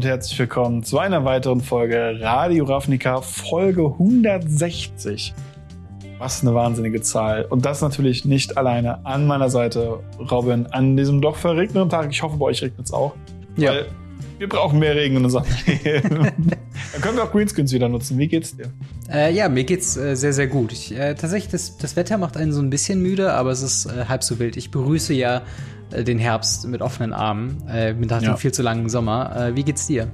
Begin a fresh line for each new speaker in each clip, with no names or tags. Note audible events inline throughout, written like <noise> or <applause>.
und herzlich willkommen zu einer weiteren Folge Radio Ravnica, Folge 160. Was eine wahnsinnige Zahl. Und das natürlich nicht alleine an meiner Seite, Robin, an diesem doch verregneten Tag. Ich hoffe, bei euch regnet es auch.
Ja.
Weil wir brauchen mehr Regen in unserem Leben. <laughs> Dann können wir auch Greenscreens wieder nutzen. Wie geht's dir?
Äh, ja, mir geht's äh, sehr, sehr gut. Ich, äh, tatsächlich, das, das Wetter macht einen so ein bisschen müde, aber es ist äh, halb so wild. Ich begrüße ja äh, den Herbst mit offenen Armen, äh, mit nach
Ja.
dem viel zu langen Sommer. Wie geht's dir?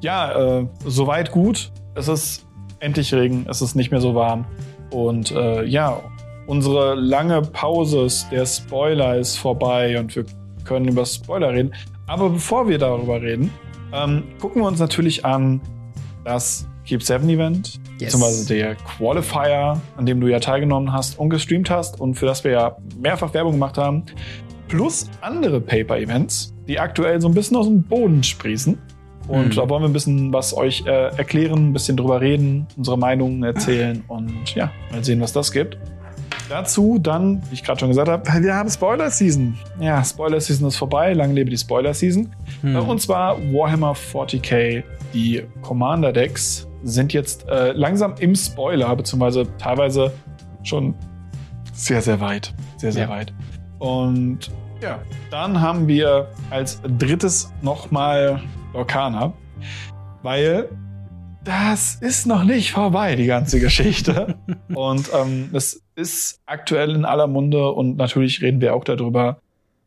Ja, soweit gut. Es ist endlich Regen, es ist nicht mehr so warm. Und ja, unsere lange Pause, der Spoiler ist vorbei und wir können über Spoiler reden. Aber bevor wir darüber reden, ähm, gucken wir uns natürlich an das Keep 7 Event,
Yes.
beziehungsweise der Qualifier, an dem du ja teilgenommen hast und gestreamt hast und für das wir ja mehrfach Werbung gemacht haben, plus andere Paper-Events, die aktuell so ein bisschen aus dem Boden sprießen. Und
Mhm.
da wollen wir ein bisschen was euch äh, erklären, ein bisschen drüber reden, unsere Meinungen erzählen und ja, mal sehen, was das gibt. Dazu dann, wie ich gerade schon gesagt habe, wir haben Spoiler-Season. Ja, Spoiler-Season ist vorbei, lang lebe die Spoiler-Season.
Hm.
Äh, Und zwar Warhammer 40k. Die Commander-Decks sind jetzt äh, langsam im Spoiler, beziehungsweise teilweise schon sehr, sehr weit. Sehr, sehr
Ja.
weit. Und ja, dann haben wir als drittes nochmal Lorcana, weil das ist noch nicht vorbei, die ganze Geschichte. <laughs> und ähm, es ist aktuell in aller Munde und natürlich reden wir auch darüber.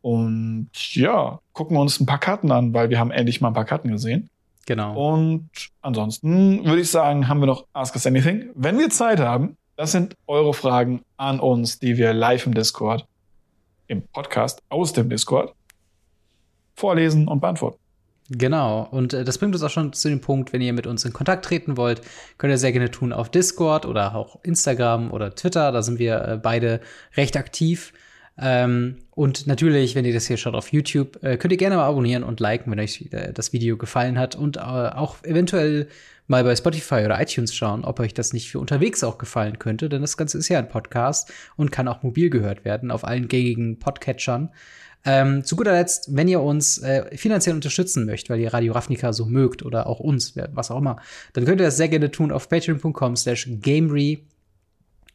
Und ja, gucken wir uns ein paar Karten an, weil wir haben endlich mal ein paar Karten gesehen.
Genau.
Und ansonsten würde ich sagen, haben wir noch Ask Us Anything. Wenn wir Zeit haben, das sind eure Fragen an uns, die wir live im Discord, im Podcast aus dem Discord, vorlesen und beantworten.
Genau. Und äh, das bringt uns auch schon zu dem Punkt, wenn ihr mit uns in Kontakt treten wollt, könnt ihr sehr gerne tun auf Discord oder auch Instagram oder Twitter. Da sind wir äh, beide recht aktiv. Ähm, und natürlich, wenn ihr das hier schaut auf YouTube, äh, könnt ihr gerne mal abonnieren und liken, wenn euch äh, das Video gefallen hat. Und äh, auch eventuell mal bei Spotify oder iTunes schauen, ob euch das nicht für unterwegs auch gefallen könnte. Denn das Ganze ist ja ein Podcast und kann auch mobil gehört werden auf allen gängigen Podcatchern. Ähm, zu guter Letzt, wenn ihr uns äh, finanziell unterstützen möchtet, weil ihr Radio Ravnica so mögt oder auch uns, was auch immer, dann könnt ihr das sehr gerne tun auf patreon.com slash gamery.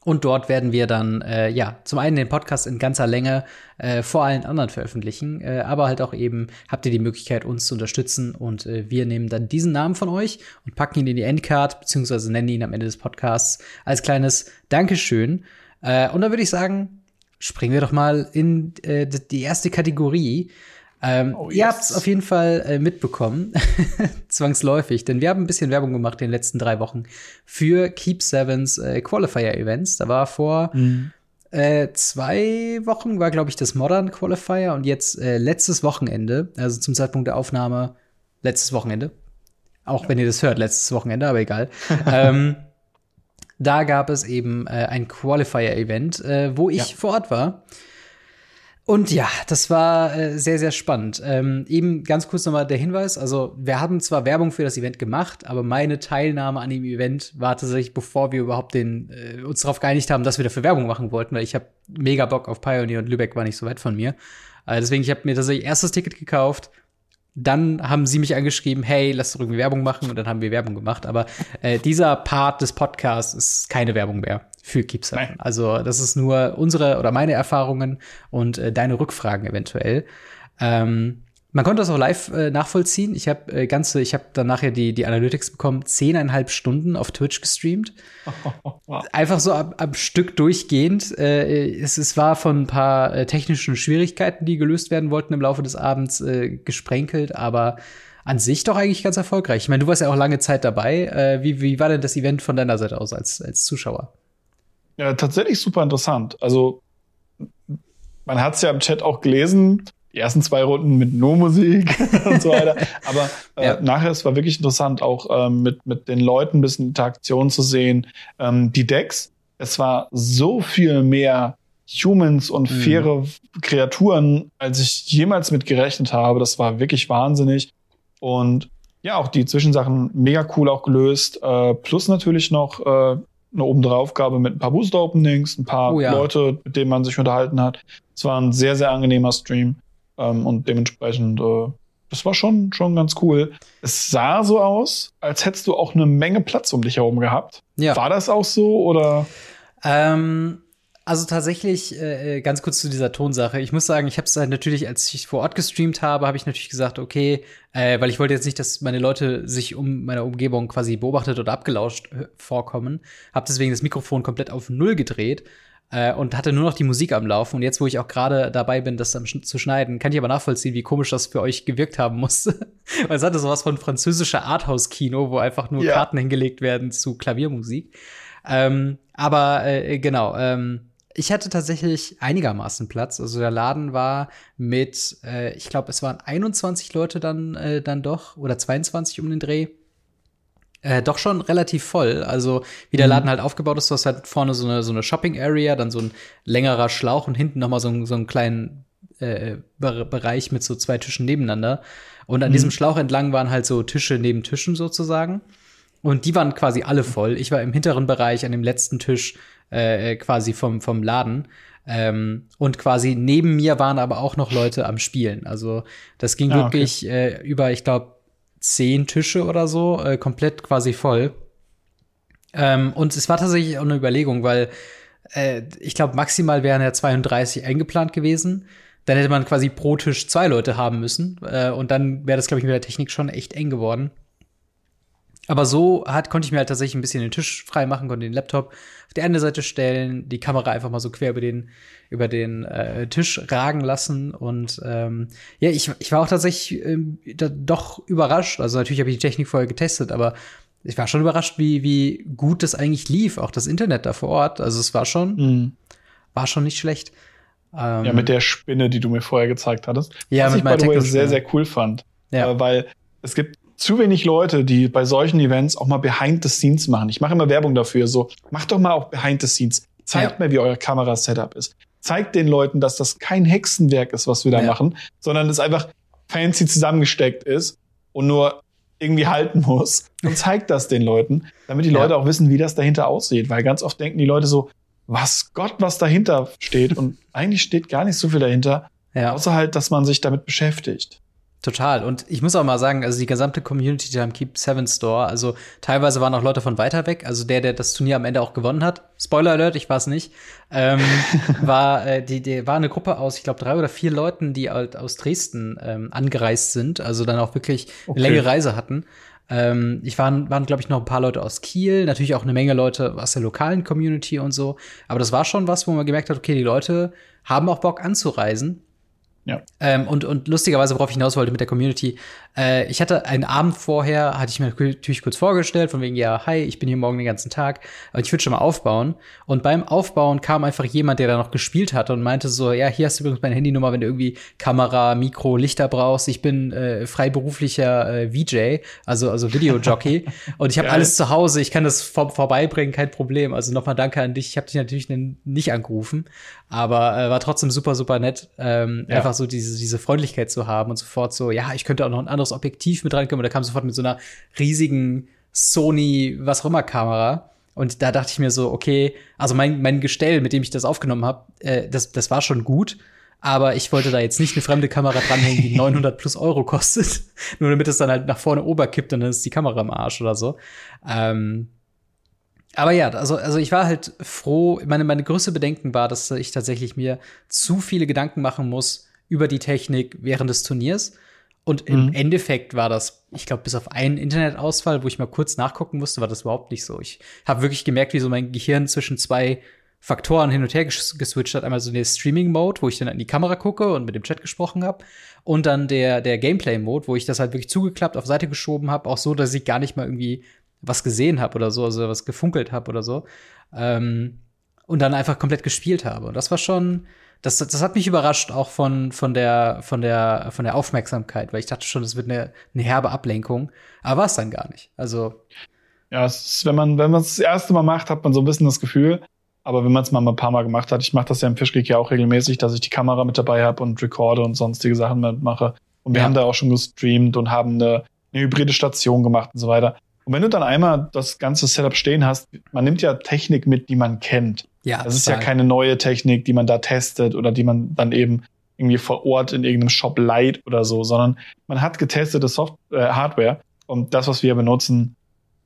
Und dort werden wir dann, äh, ja, zum einen den Podcast in ganzer Länge äh, vor allen anderen veröffentlichen, äh, aber halt auch eben habt ihr die Möglichkeit, uns zu unterstützen und äh, wir nehmen dann diesen Namen von euch und packen ihn in die Endcard, beziehungsweise nennen ihn am Ende des Podcasts als kleines Dankeschön. Äh, und dann würde ich sagen, springen wir doch mal in äh, die erste Kategorie. Ähm,
Oh,
Ihr
yes.
habt es auf jeden Fall äh, mitbekommen, <laughs> zwangsläufig, denn wir haben ein bisschen Werbung gemacht in den letzten drei Wochen für Keep Sevens äh, Qualifier Events. Da war vor äh, zwei Wochen war, glaube ich, das Modern Qualifier und jetzt äh, letztes Wochenende, also zum Zeitpunkt der Aufnahme, letztes Wochenende. Auch wenn ihr das hört, letztes Wochenende, aber egal. <laughs> ähm, da gab es eben äh, ein Qualifier-Event, äh, wo ich
Ja.
vor Ort war. Und ja, das war äh, sehr, sehr spannend. Ähm, eben ganz kurz nochmal der Hinweis. Also, wir haben zwar Werbung für das Event gemacht, aber meine Teilnahme an dem Event war tatsächlich, bevor wir überhaupt den, äh, uns darauf geeinigt haben, dass wir dafür Werbung machen wollten, weil ich habe mega Bock auf Pioneer und Lübeck war nicht so weit von mir. Äh, deswegen, ich habe mir tatsächlich erst das Ticket gekauft, dann haben sie mich angeschrieben, hey, lass doch irgendwie Werbung machen und dann haben wir Werbung gemacht. Aber äh, dieser Part des Podcasts ist keine Werbung mehr für Keep
Nein.
Also das ist nur unsere oder meine Erfahrungen und äh, deine Rückfragen eventuell. Ähm, man konnte das auch live äh, nachvollziehen. Ich habe äh, ganze, ich habe dann nachher die die Analytics bekommen, zehneinhalb Stunden auf Twitch gestreamt <laughs> einfach so am, am Stück durchgehend. Äh, es, es war von ein paar äh, technischen Schwierigkeiten, die gelöst werden wollten im Laufe des Abends, äh, gesprenkelt, aber an sich doch eigentlich ganz erfolgreich. Ich meine, du warst ja auch lange Zeit dabei. Äh, wie, wie war denn das Event von deiner Seite aus als, als Zuschauer?
Ja, tatsächlich super interessant. Also, man hat es ja im Chat auch gelesen, die ersten zwei Runden mit nur Musik <laughs> und so weiter. Aber äh,
Ja.
nachher, es war wirklich interessant, auch ähm, mit, mit den Leuten ein bisschen Interaktion zu sehen. Ähm, die Decks, es war so viel mehr Humans und
Mhm.
faire Kreaturen, als ich jemals mit gerechnet habe. Das war wirklich wahnsinnig. Und ja, auch die Zwischensachen mega cool auch gelöst. Äh, plus natürlich noch äh, eine Obendraufgabe mit ein paar Booster-Openings, ein paar
Oh ja.
Leute, mit denen man sich unterhalten hat. Es war ein sehr, sehr angenehmer Stream. Ähm, und dementsprechend, äh, das war schon, schon ganz cool. Es sah so aus, als hättest du auch eine Menge Platz um dich herum gehabt. Ja. War das auch so oder?
Ähm, also tatsächlich, äh, äh, ganz kurz zu dieser Tonsache. Ich muss sagen, ich habe es halt natürlich, als ich vor Ort gestreamt habe, habe ich natürlich gesagt, okay, äh, weil ich wollte jetzt nicht, dass meine Leute sich um meine Umgebung quasi beobachtet oder abgelauscht äh, vorkommen. Habe deswegen das Mikrofon komplett auf Null gedreht äh, und hatte nur noch die Musik am Laufen. Und jetzt, wo ich auch gerade dabei bin, das zu schneiden, kann ich aber nachvollziehen, wie komisch das für euch gewirkt haben muss. <laughs> Weil es hatte sowas von französischer Arthouse-Kino, wo einfach nur ja. Karten hingelegt werden zu Klaviermusik. Ähm, aber äh, genau, ähm, ich hatte tatsächlich einigermaßen Platz. Also der Laden war mit, äh, ich glaube, es waren 21 Leute dann, äh, dann doch oder 22 um den Dreh. Äh, doch schon relativ voll. Also wie der mhm. Laden halt aufgebaut ist, du hast halt vorne so eine, so eine Shopping-Area, dann so ein längerer Schlauch und hinten noch mal so, so einen kleinen äh, Bereich mit so zwei Tischen nebeneinander. Und an mhm. diesem Schlauch entlang waren halt so Tische neben Tischen sozusagen. Und die waren quasi alle voll. Ich war im hinteren Bereich an dem letzten Tisch äh, quasi vom, vom Laden. Ähm, und quasi neben mir waren aber auch noch Leute am Spielen. Also das ging ah, wirklich okay. äh, über, ich glaube, zehn Tische oder so, äh, komplett quasi voll. Ähm, und es war tatsächlich auch eine Überlegung, weil äh, ich glaube, maximal wären ja 32 eingeplant gewesen. Dann hätte man quasi pro Tisch zwei Leute haben müssen. Äh, und dann wäre das, glaube ich, mit der Technik schon echt eng geworden. Aber so hat, konnte ich mir halt tatsächlich ein bisschen den Tisch frei machen, konnte den Laptop auf die eine Seite stellen, die Kamera einfach mal so quer über den, über den äh, Tisch ragen lassen. Und ähm, ja, ich, ich war auch tatsächlich da, doch überrascht. Also natürlich habe ich die Technik vorher getestet, aber ich war schon überrascht, wie, wie gut das eigentlich lief, auch das Internet da vor Ort. Also es war schon, mhm. war schon nicht schlecht.
Ähm, ja, mit der Spinne, die du mir vorher gezeigt hattest. Ja, was mit ich bei sehr, sehr cool fand. Ja. Äh, weil es gibt zu wenig Leute, die bei solchen Events auch mal Behind the Scenes machen. Ich mache immer Werbung dafür. So, macht doch mal auch Behind the Scenes. Zeigt ja. mir, wie euer Kamerasetup ist. Zeigt den Leuten, dass das kein Hexenwerk ist, was wir da ja. machen, sondern es einfach fancy zusammengesteckt ist und nur irgendwie halten muss. Und zeigt das den Leuten, damit die Leute ja. auch wissen, wie das dahinter aussieht. Weil ganz oft denken die Leute so, was Gott, was dahinter steht. Und eigentlich steht gar nicht so viel dahinter. Außer halt, dass man sich damit beschäftigt.
Total. Und ich muss auch mal sagen, also die gesamte Community da am Keep Seven Store, also teilweise waren auch Leute von weiter weg. Also der, der das Turnier am Ende auch gewonnen hat, Spoiler Alert, ich war es nicht, ähm, <laughs> war äh, die, die war eine Gruppe aus, ich glaube drei oder vier Leuten, die halt aus Dresden ähm, angereist sind, also dann auch wirklich okay. eine längere Reise hatten. Ähm, ich waren, waren glaube ich noch ein paar Leute aus Kiel, natürlich auch eine Menge Leute aus der lokalen Community und so. Aber das war schon was, wo man gemerkt hat, okay, die Leute haben auch Bock anzureisen. Ja. Ähm, und, und lustigerweise, worauf ich hinaus wollte mit der Community, äh, ich hatte einen Abend vorher, hatte ich mir natürlich kurz vorgestellt, von wegen, ja, hi, ich bin hier morgen den ganzen Tag, aber ich würde schon mal aufbauen. Und beim Aufbauen kam einfach jemand, der da noch gespielt hatte und meinte so, ja, hier hast du übrigens meine Handynummer, wenn du irgendwie Kamera, Mikro, Lichter brauchst. Ich bin äh, freiberuflicher äh, VJ, also, also Videojockey. <laughs> und ich habe alles zu Hause, ich kann das vor vorbeibringen, kein Problem. Also nochmal danke an dich. Ich habe dich natürlich nicht angerufen, aber äh, war trotzdem super, super nett. Ähm, ja. Einfach so diese, diese Freundlichkeit zu haben und sofort so, ja, ich könnte auch noch ein anderes Objektiv mit reinkommen. Und da kam sofort mit so einer riesigen Sony, was auch immer, Kamera. Und da dachte ich mir so, okay, also mein, mein Gestell, mit dem ich das aufgenommen habe, äh, das, das war schon gut. Aber ich wollte da jetzt nicht eine fremde Kamera dranhängen, die <laughs> 900 plus Euro kostet. <laughs> Nur damit es dann halt nach vorne oberkippt und dann ist die Kamera im Arsch oder so. Ähm, aber ja, also, also ich war halt froh. Meine, meine größte Bedenken war, dass ich tatsächlich mir zu viele Gedanken machen muss über die Technik während des Turniers. Und im mhm. Endeffekt war das, ich glaube, bis auf einen Internetausfall, wo ich mal kurz nachgucken musste, war das überhaupt nicht so. Ich habe wirklich gemerkt, wie so mein Gehirn zwischen zwei Faktoren hin und her geswitcht hat. Einmal so der Streaming-Mode, wo ich dann in die Kamera gucke und mit dem Chat gesprochen habe. Und dann der, der Gameplay-Mode, wo ich das halt wirklich zugeklappt auf Seite geschoben habe, auch so, dass ich gar nicht mal irgendwie was gesehen habe oder so, also was gefunkelt habe oder so. Ähm, und dann einfach komplett gespielt habe. Und das war schon, das, das hat mich überrascht, auch von, von, der, von, der, von der Aufmerksamkeit, weil ich dachte schon, es wird eine, eine herbe Ablenkung. Aber war es dann gar nicht. Also.
Ja, ist, wenn man, wenn man es das erste Mal macht, hat man so ein bisschen das Gefühl. Aber wenn man es mal ein paar Mal gemacht hat, ich mache das ja im Fischkrieg ja auch regelmäßig, dass ich die Kamera mit dabei habe und recorde und sonstige Sachen mitmache. Und wir ja. haben da auch schon gestreamt und haben eine, eine hybride Station gemacht und so weiter. Und wenn du dann einmal das ganze Setup stehen hast, man nimmt ja Technik mit, die man kennt. Ja, das ist ja keine neue Technik, die man da testet oder die man dann eben irgendwie vor Ort in irgendeinem Shop Light oder so, sondern man hat getestete Soft äh, Hardware und das, was wir benutzen,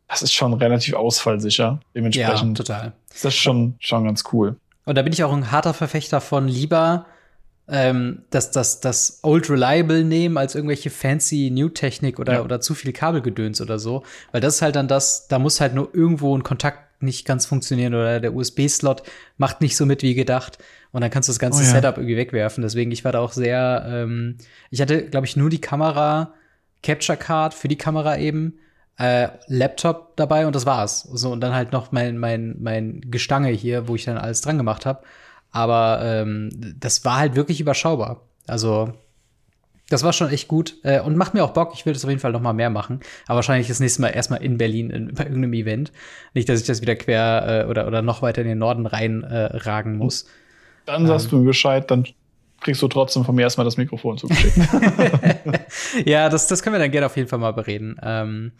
das ist schon relativ ausfallsicher. Dementsprechend
ja, total.
ist das schon, schon ganz cool.
Und da bin ich auch ein harter Verfechter von lieber ähm, das, das, das Old Reliable nehmen als irgendwelche fancy New Technik oder, ja. oder zu viel Kabelgedöns oder so. Weil das ist halt dann das, da muss halt nur irgendwo ein Kontakt nicht ganz funktionieren oder der USB-Slot macht nicht so mit wie gedacht. Und dann kannst du das ganze oh, ja. Setup irgendwie wegwerfen. Deswegen, ich war da auch sehr, ähm, ich hatte, glaube ich, nur die Kamera, Capture Card für die Kamera eben, äh, Laptop dabei und das war's. So, und dann halt noch mein, mein, mein Gestange hier, wo ich dann alles dran gemacht habe. Aber ähm, das war halt wirklich überschaubar. Also das war schon echt gut äh, und macht mir auch Bock. Ich will das auf jeden Fall noch mal mehr machen. Aber wahrscheinlich das nächste Mal erstmal in Berlin in, bei irgendeinem Event. Nicht, dass ich das wieder quer äh, oder, oder noch weiter in den Norden reinragen äh, muss.
Dann sagst ähm, du mir Bescheid, dann kriegst du trotzdem von mir erstmal das Mikrofon zugeschickt. <laughs>
ja, das, das können wir dann gerne auf jeden Fall mal bereden. Ähm,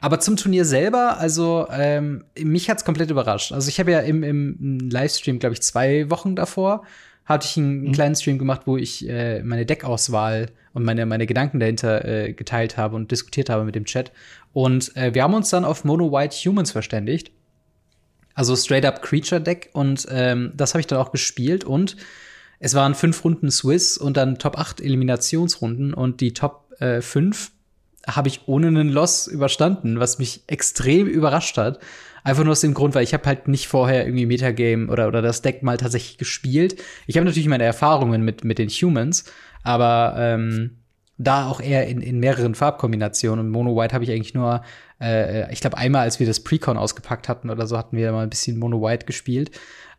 aber zum Turnier selber, also ähm, mich hat's komplett überrascht. Also ich habe ja im, im Livestream, glaube ich, zwei Wochen davor, hatte ich einen mhm. kleinen Stream gemacht, wo ich äh, meine Deckauswahl und meine, meine Gedanken dahinter äh, geteilt habe und diskutiert habe mit dem Chat. Und äh, wir haben uns dann auf Mono White Humans verständigt. Also straight up Creature Deck. Und ähm, das habe ich dann auch gespielt und es waren fünf Runden Swiss und dann Top 8 Eliminationsrunden und die Top äh, 5 habe ich ohne einen Loss überstanden, was mich extrem überrascht hat. Einfach nur aus dem Grund, weil ich habe halt nicht vorher irgendwie Metagame oder, oder das Deck mal tatsächlich gespielt. Ich habe natürlich meine Erfahrungen mit, mit den Humans, aber ähm, da auch eher in, in mehreren Farbkombinationen. Und Mono White habe ich eigentlich nur, äh, ich glaube, einmal, als wir das Precon ausgepackt hatten oder so, hatten wir mal ein bisschen Mono White gespielt.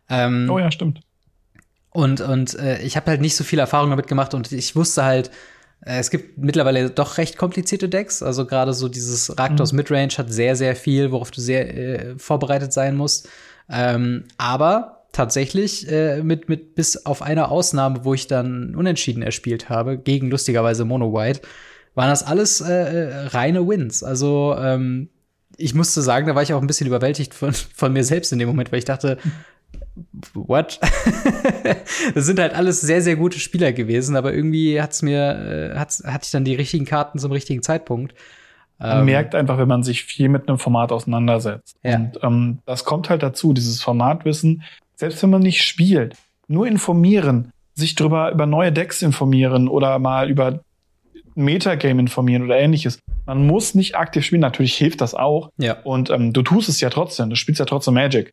Ähm, oh ja, stimmt.
Und, und äh, ich habe halt nicht so viel Erfahrung damit gemacht und ich wusste halt, es gibt mittlerweile doch recht komplizierte Decks. Also gerade so dieses Raktos mhm. Midrange hat sehr, sehr viel, worauf du sehr äh, vorbereitet sein musst. Ähm, aber tatsächlich äh, mit, mit bis auf eine Ausnahme, wo ich dann unentschieden erspielt habe, gegen lustigerweise Mono White, waren das alles äh, äh, reine Wins. Also ähm, ich musste sagen, da war ich auch ein bisschen überwältigt von, von mir selbst in dem Moment, weil ich dachte, what? <laughs> das sind halt alles sehr, sehr gute Spieler gewesen, aber irgendwie hat's mir, äh, hat's, hatte ich dann die richtigen Karten zum richtigen Zeitpunkt.
Man ähm, merkt einfach, wenn man sich viel mit einem Format auseinandersetzt. Ja. Und ähm, das kommt halt dazu, dieses Formatwissen, selbst wenn man nicht spielt, nur informieren, sich drüber über neue Decks informieren oder mal über Metagame informieren oder ähnliches. Man muss nicht aktiv spielen, natürlich hilft das auch.
Ja.
Und ähm, du tust es ja trotzdem, du spielst ja trotzdem Magic.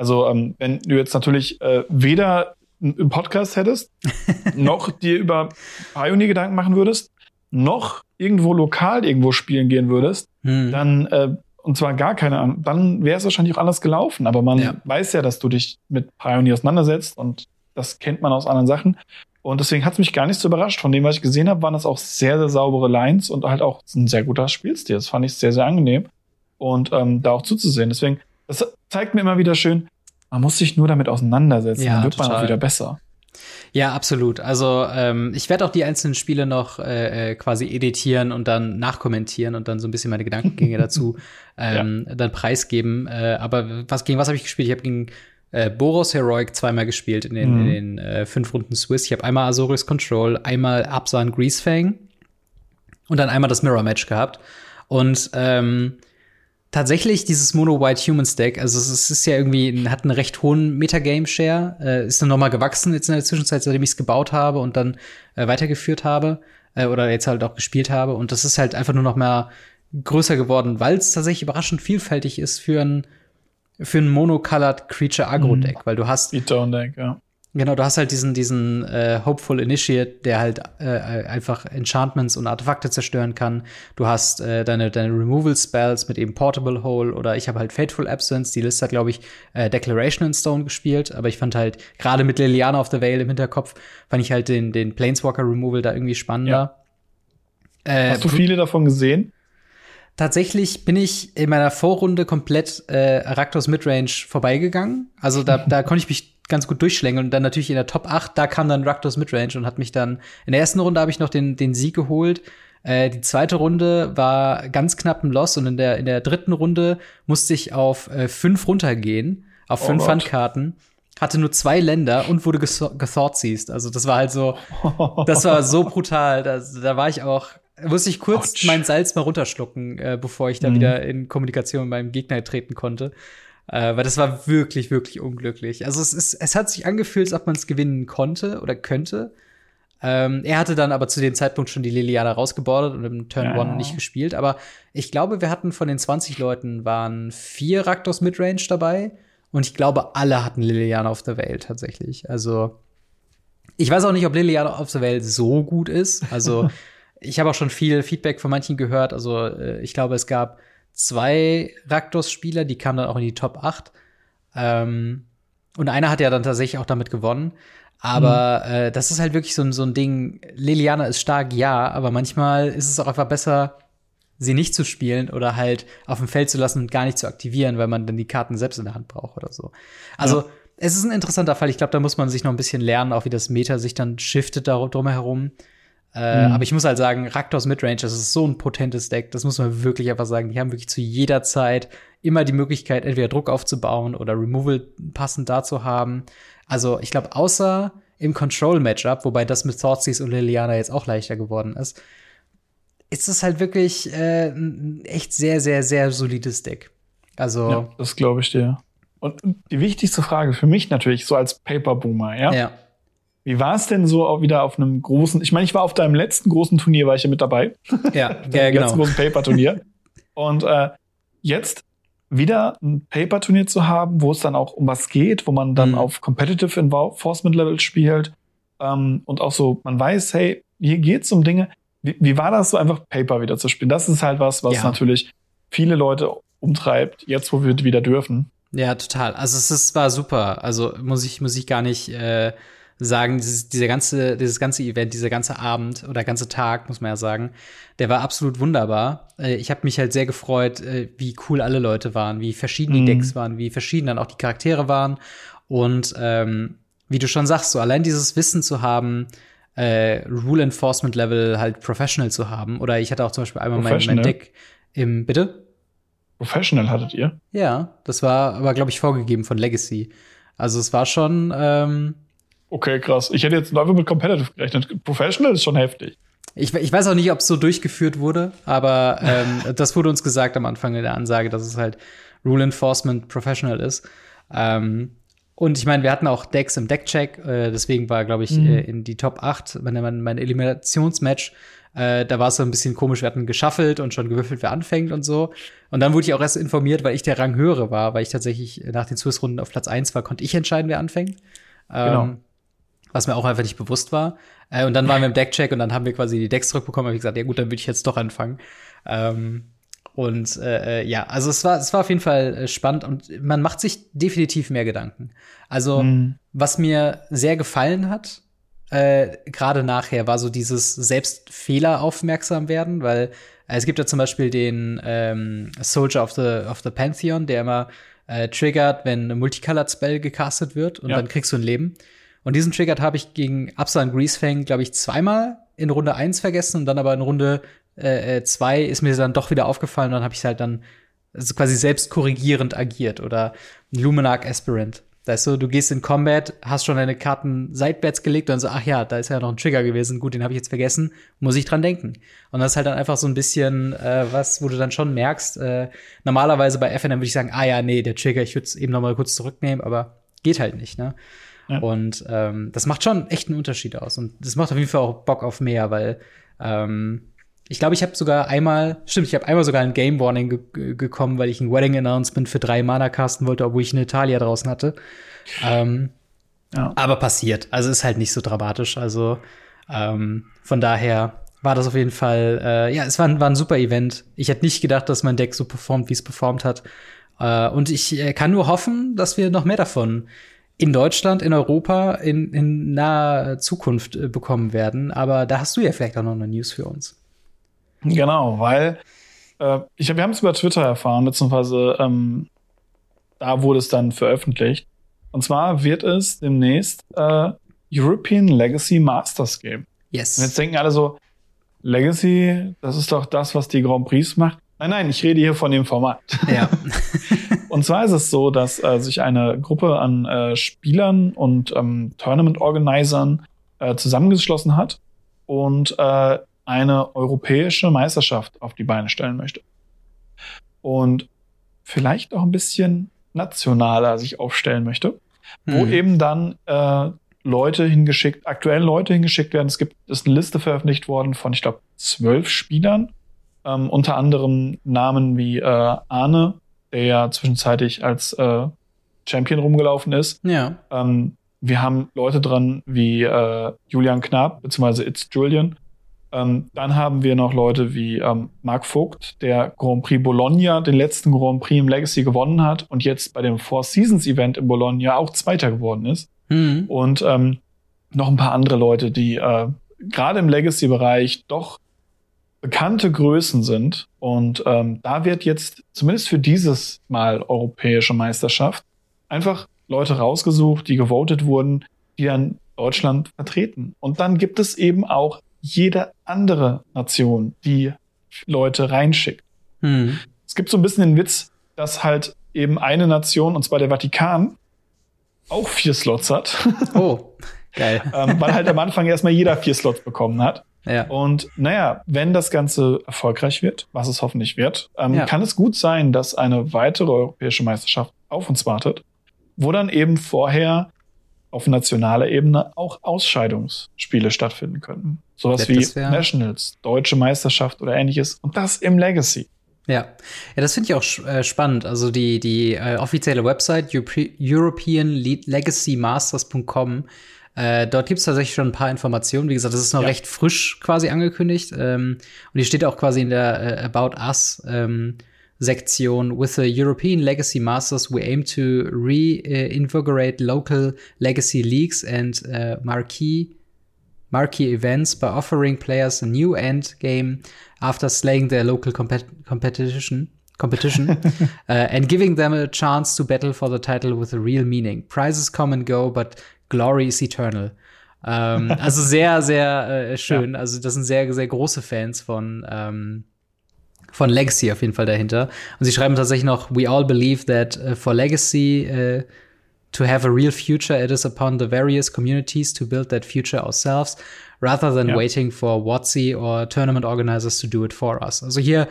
Also ähm, wenn du jetzt natürlich äh, weder einen Podcast hättest, <laughs> noch dir über Pioneer Gedanken machen würdest, noch irgendwo lokal irgendwo spielen gehen würdest, hm. dann äh, und zwar gar keine Ahnung, dann wäre es wahrscheinlich auch anders gelaufen. Aber man ja. weiß ja, dass du dich mit Pioneer auseinandersetzt und das kennt man aus anderen Sachen. Und deswegen hat es mich gar nicht so überrascht. Von dem, was ich gesehen habe, waren das auch sehr, sehr saubere Lines und halt auch ein sehr guter Spielstil. Das fand ich sehr, sehr angenehm. Und ähm, da auch zuzusehen. Deswegen das zeigt mir immer wieder schön, man muss sich nur damit auseinandersetzen, ja, dann wird total. man auch wieder besser.
Ja, absolut. Also ähm, ich werde auch die einzelnen Spiele noch äh, äh, quasi editieren und dann nachkommentieren und dann so ein bisschen meine Gedankengänge <laughs> dazu ähm, ja. dann preisgeben. Äh, aber was gegen was habe ich gespielt? Ich habe gegen äh, Boros Heroic zweimal gespielt in den, mhm. in den äh, fünf Runden Swiss. Ich habe einmal Azorius Control, einmal Absan Greasefang und dann einmal das Mirror Match gehabt. Und ähm, tatsächlich dieses Mono White Humans Deck, also es ist ja irgendwie, hat einen recht hohen Metagame-Share, äh, ist dann nochmal gewachsen jetzt in der Zwischenzeit, seitdem ich es gebaut habe und dann äh, weitergeführt habe äh, oder jetzt halt auch gespielt habe. Und das ist halt einfach nur noch mal größer geworden, weil es tatsächlich überraschend vielfältig ist für ein für ein monocolored Creature Agro Deck, mhm. weil du hast
Deck, ja.
Genau, du hast halt diesen, diesen äh, Hopeful Initiate, der halt äh, einfach Enchantments und Artefakte zerstören kann. Du hast äh, deine, deine Removal Spells mit eben Portable Hole oder ich habe halt Fateful Absence. Die Liste hat, glaube ich, äh, Declaration in Stone gespielt, aber ich fand halt, gerade mit Liliana of the Veil im Hinterkopf, fand ich halt den, den Planeswalker Removal da irgendwie spannender.
Ja. Äh, hast du viele davon gesehen?
Tatsächlich bin ich in meiner Vorrunde komplett äh, Araktos Midrange vorbeigegangen. Also da, da konnte ich mich ganz gut durchschlängeln. Und dann natürlich in der Top 8, da kam dann Raktos Midrange und hat mich dann, in der ersten Runde habe ich noch den, den Sieg geholt. Äh, die zweite Runde war ganz knapp ein Loss und in der, in der dritten Runde musste ich auf äh, fünf runtergehen, auf oh fünf Handkarten. hatte nur zwei Länder und wurde gethoughtseized. Also das war halt so, das war so brutal. Da, da war ich auch, musste ich kurz Ouch. mein Salz mal runterschlucken, äh, bevor ich da mhm. wieder in Kommunikation mit meinem Gegner treten konnte. Äh, weil das war wirklich, wirklich unglücklich. Also es ist, es hat sich angefühlt, als ob man es gewinnen konnte oder könnte. Ähm, er hatte dann aber zu dem Zeitpunkt schon die Liliana rausgebordet und im Turn 1 ja. nicht gespielt. Aber ich glaube, wir hatten von den 20 Leuten waren vier Raktos Midrange dabei. Und ich glaube, alle hatten Liliana auf der Welt tatsächlich. Also, ich weiß auch nicht, ob Liliana auf der Welt so gut ist. Also, <laughs> ich habe auch schon viel Feedback von manchen gehört. Also, äh, ich glaube, es gab zwei Raktos-Spieler, die kamen dann auch in die Top 8. Ähm, und einer hat ja dann tatsächlich auch damit gewonnen. Aber mhm. äh, das ist halt wirklich so, so ein Ding. Liliana ist stark, ja, aber manchmal ist es auch einfach besser, sie nicht zu spielen oder halt auf dem Feld zu lassen und gar nicht zu aktivieren, weil man dann die Karten selbst in der Hand braucht oder so. Also ja. es ist ein interessanter Fall. Ich glaube, da muss man sich noch ein bisschen lernen, auch wie das Meta sich dann shiftet darum herum. Äh, mhm. Aber ich muss halt sagen, Raktors Midrange, das ist so ein potentes Deck, das muss man wirklich einfach sagen. Die haben wirklich zu jeder Zeit immer die Möglichkeit, entweder Druck aufzubauen oder Removal passend dazu haben. Also ich glaube, außer im Control-Matchup, wobei das mit Thoughtseize und Liliana jetzt auch leichter geworden ist, ist es halt wirklich äh, ein echt sehr, sehr, sehr solides Deck. Also.
Ja, das glaube ich dir. Und die wichtigste Frage für mich natürlich, so als Paper-Boomer, ja? Ja. Wie war es denn so auch wieder auf einem großen, ich meine, ich war auf deinem letzten großen Turnier, war ich ja mit dabei.
Ja, <laughs> ja genau.
Letzten großen Paper-Turnier. Und äh, jetzt wieder ein Paper-Turnier zu haben, wo es dann auch um was geht, wo man dann mhm. auf Competitive Enforcement Level spielt ähm, und auch so, man weiß, hey, hier geht's um Dinge. Wie, wie war das so einfach Paper wieder zu spielen? Das ist halt was, was ja. natürlich viele Leute umtreibt, jetzt wo wir wieder dürfen.
Ja, total. Also es ist, war super. Also muss ich muss ich gar nicht äh, sagen, dieses, dieser ganze, dieses ganze Event, dieser ganze Abend oder ganze Tag, muss man ja sagen, der war absolut wunderbar. Äh, ich habe mich halt sehr gefreut, äh, wie cool alle Leute waren, wie verschieden die mhm. Decks waren, wie verschieden dann auch die Charaktere waren. Und ähm, wie du schon sagst, so allein dieses Wissen zu haben, äh, Rule Enforcement Level halt professional zu haben. Oder ich hatte auch zum Beispiel einmal mein, mein Deck im, bitte?
Professional hattet ihr?
Ja, das war aber, glaube ich, vorgegeben von Legacy. Also es war schon, ähm,
Okay, krass. Ich hätte jetzt einfach mit Competitive gerechnet. Professional ist schon heftig.
Ich, ich weiß auch nicht, ob es so durchgeführt wurde, aber ähm, <laughs> das wurde uns gesagt am Anfang in der Ansage, dass es halt Rule Enforcement Professional ist. Ähm, und ich meine, wir hatten auch Decks im Deckcheck, äh, deswegen war, glaube ich, mhm. äh, in die Top 8, mein, mein, mein Eliminationsmatch, äh, da war es so ein bisschen komisch, wir hatten geschaffelt und schon gewürfelt, wer anfängt und so. Und dann wurde ich auch erst informiert, weil ich der Rang höhere war, weil ich tatsächlich nach den Swiss-Runden auf Platz 1 war, konnte ich entscheiden, wer anfängt. Genau. Was mir auch einfach nicht bewusst war. Äh, und dann waren wir im Deckcheck und dann haben wir quasi die Decks zurückbekommen. Hab ich gesagt, ja gut, dann würde ich jetzt doch anfangen. Ähm, und äh, äh, ja, also es war, es war auf jeden Fall äh, spannend und man macht sich definitiv mehr Gedanken. Also, mhm. was mir sehr gefallen hat, äh, gerade nachher, war so dieses Selbstfehler aufmerksam werden, weil äh, es gibt ja zum Beispiel den ähm, Soldier of the, of the Pantheon, der immer äh, triggert, wenn ein Multicolored Spell gecastet wird und ja. dann kriegst du ein Leben. Und diesen Trigger habe ich gegen Absan Greasefang, glaube ich, zweimal in Runde 1 vergessen und dann aber in Runde 2 äh, äh ist mir dann doch wieder aufgefallen und dann habe ich halt dann also quasi selbst korrigierend agiert oder Luminarch Aspirant. Ist so, du gehst in Combat, hast schon deine Karten seitwärts gelegt und dann so, ach ja, da ist ja noch ein Trigger gewesen, gut, den habe ich jetzt vergessen, muss ich dran denken. Und das ist halt dann einfach so ein bisschen äh, was, wo du dann schon merkst, äh, normalerweise bei FNM würde ich sagen, ah ja, nee, der Trigger, ich würde es eben noch mal kurz zurücknehmen, aber geht halt nicht, ne? Und ähm, das macht schon echt einen Unterschied aus. Und das macht auf jeden Fall auch Bock auf mehr, weil ähm, ich glaube, ich habe sogar einmal, stimmt, ich habe einmal sogar ein Game Warning ge gekommen, weil ich ein Wedding Announcement für drei Mana casten wollte, obwohl ich eine Italia draußen hatte. Ähm, ja. Aber passiert. Also ist halt nicht so dramatisch. Also ähm, von daher war das auf jeden Fall, äh, ja, es war, war ein super Event. Ich hätte nicht gedacht, dass mein Deck so performt, wie es performt hat. Äh, und ich äh, kann nur hoffen, dass wir noch mehr davon in Deutschland, in Europa in, in naher Zukunft äh, bekommen werden. Aber da hast du ja vielleicht auch noch eine News für uns.
Genau, weil äh, ich, wir haben es über Twitter erfahren, beziehungsweise ähm, da wurde es dann veröffentlicht. Und zwar wird es demnächst äh, European Legacy Masters geben.
Yes.
Und jetzt denken alle so, Legacy, das ist doch das, was die Grand Prix macht. Nein, nein, ich rede hier von dem Format.
Ja. <laughs>
Und zwar ist es so, dass äh, sich eine Gruppe an äh, Spielern und ähm, Tournament-Organisern äh, zusammengeschlossen hat und äh, eine europäische Meisterschaft auf die Beine stellen möchte. Und vielleicht auch ein bisschen nationaler sich aufstellen möchte, mhm. wo eben dann äh, Leute hingeschickt, aktuell Leute hingeschickt werden. Es gibt ist eine Liste veröffentlicht worden von, ich glaube, zwölf Spielern, ähm, unter anderem Namen wie äh, Arne, der ja zwischenzeitlich als äh, Champion rumgelaufen ist.
Ja.
Ähm, wir haben Leute dran wie äh, Julian Knapp, beziehungsweise It's Julian. Ähm, dann haben wir noch Leute wie ähm, Marc Vogt, der Grand Prix Bologna, den letzten Grand Prix im Legacy gewonnen hat und jetzt bei dem Four Seasons Event in Bologna auch Zweiter geworden ist. Mhm. Und ähm, noch ein paar andere Leute, die äh, gerade im Legacy-Bereich doch bekannte Größen sind. Und ähm, da wird jetzt zumindest für dieses Mal europäische Meisterschaft einfach Leute rausgesucht, die gewotet wurden, die dann Deutschland vertreten. Und dann gibt es eben auch jede andere Nation, die Leute reinschickt. Hm. Es gibt so ein bisschen den Witz, dass halt eben eine Nation, und zwar der Vatikan, auch vier Slots hat.
Oh, <laughs> geil.
ähm, weil halt am Anfang erstmal jeder vier Slots bekommen hat.
Ja.
Und naja, wenn das Ganze erfolgreich wird, was es hoffentlich wird, ähm, ja. kann es gut sein, dass eine weitere europäische Meisterschaft auf uns wartet, wo dann eben vorher auf nationaler Ebene auch Ausscheidungsspiele stattfinden könnten. Sowas wie Nationals, Deutsche Meisterschaft oder ähnliches. Und das im Legacy.
Ja, ja, das finde ich auch äh, spannend. Also die, die äh, offizielle Website EuropeanLegacyMasters.com äh, dort gibt es tatsächlich schon ein paar Informationen. Wie gesagt, das ist noch ja. recht frisch quasi angekündigt. Ähm, und die steht auch quasi in der äh, About Us ähm, Sektion. With the European Legacy Masters, we aim to reinvigorate local legacy leagues and uh, marquee marquee events by offering players a new end game after slaying their local compet competition competition <laughs> uh, and giving them a chance to battle for the title with a real meaning. Prizes come and go, but glory is eternal. ähm, <laughs> also sehr, sehr äh, schön. Ja. Also das sind sehr, sehr große Fans von ähm, von Legacy auf jeden Fall dahinter. Und sie schreiben tatsächlich noch, we all believe that uh, for Legacy uh, to have a real future, it is upon the various communities to build that future ourselves, rather than ja. waiting for WotC or tournament organizers to do it for us. Also hier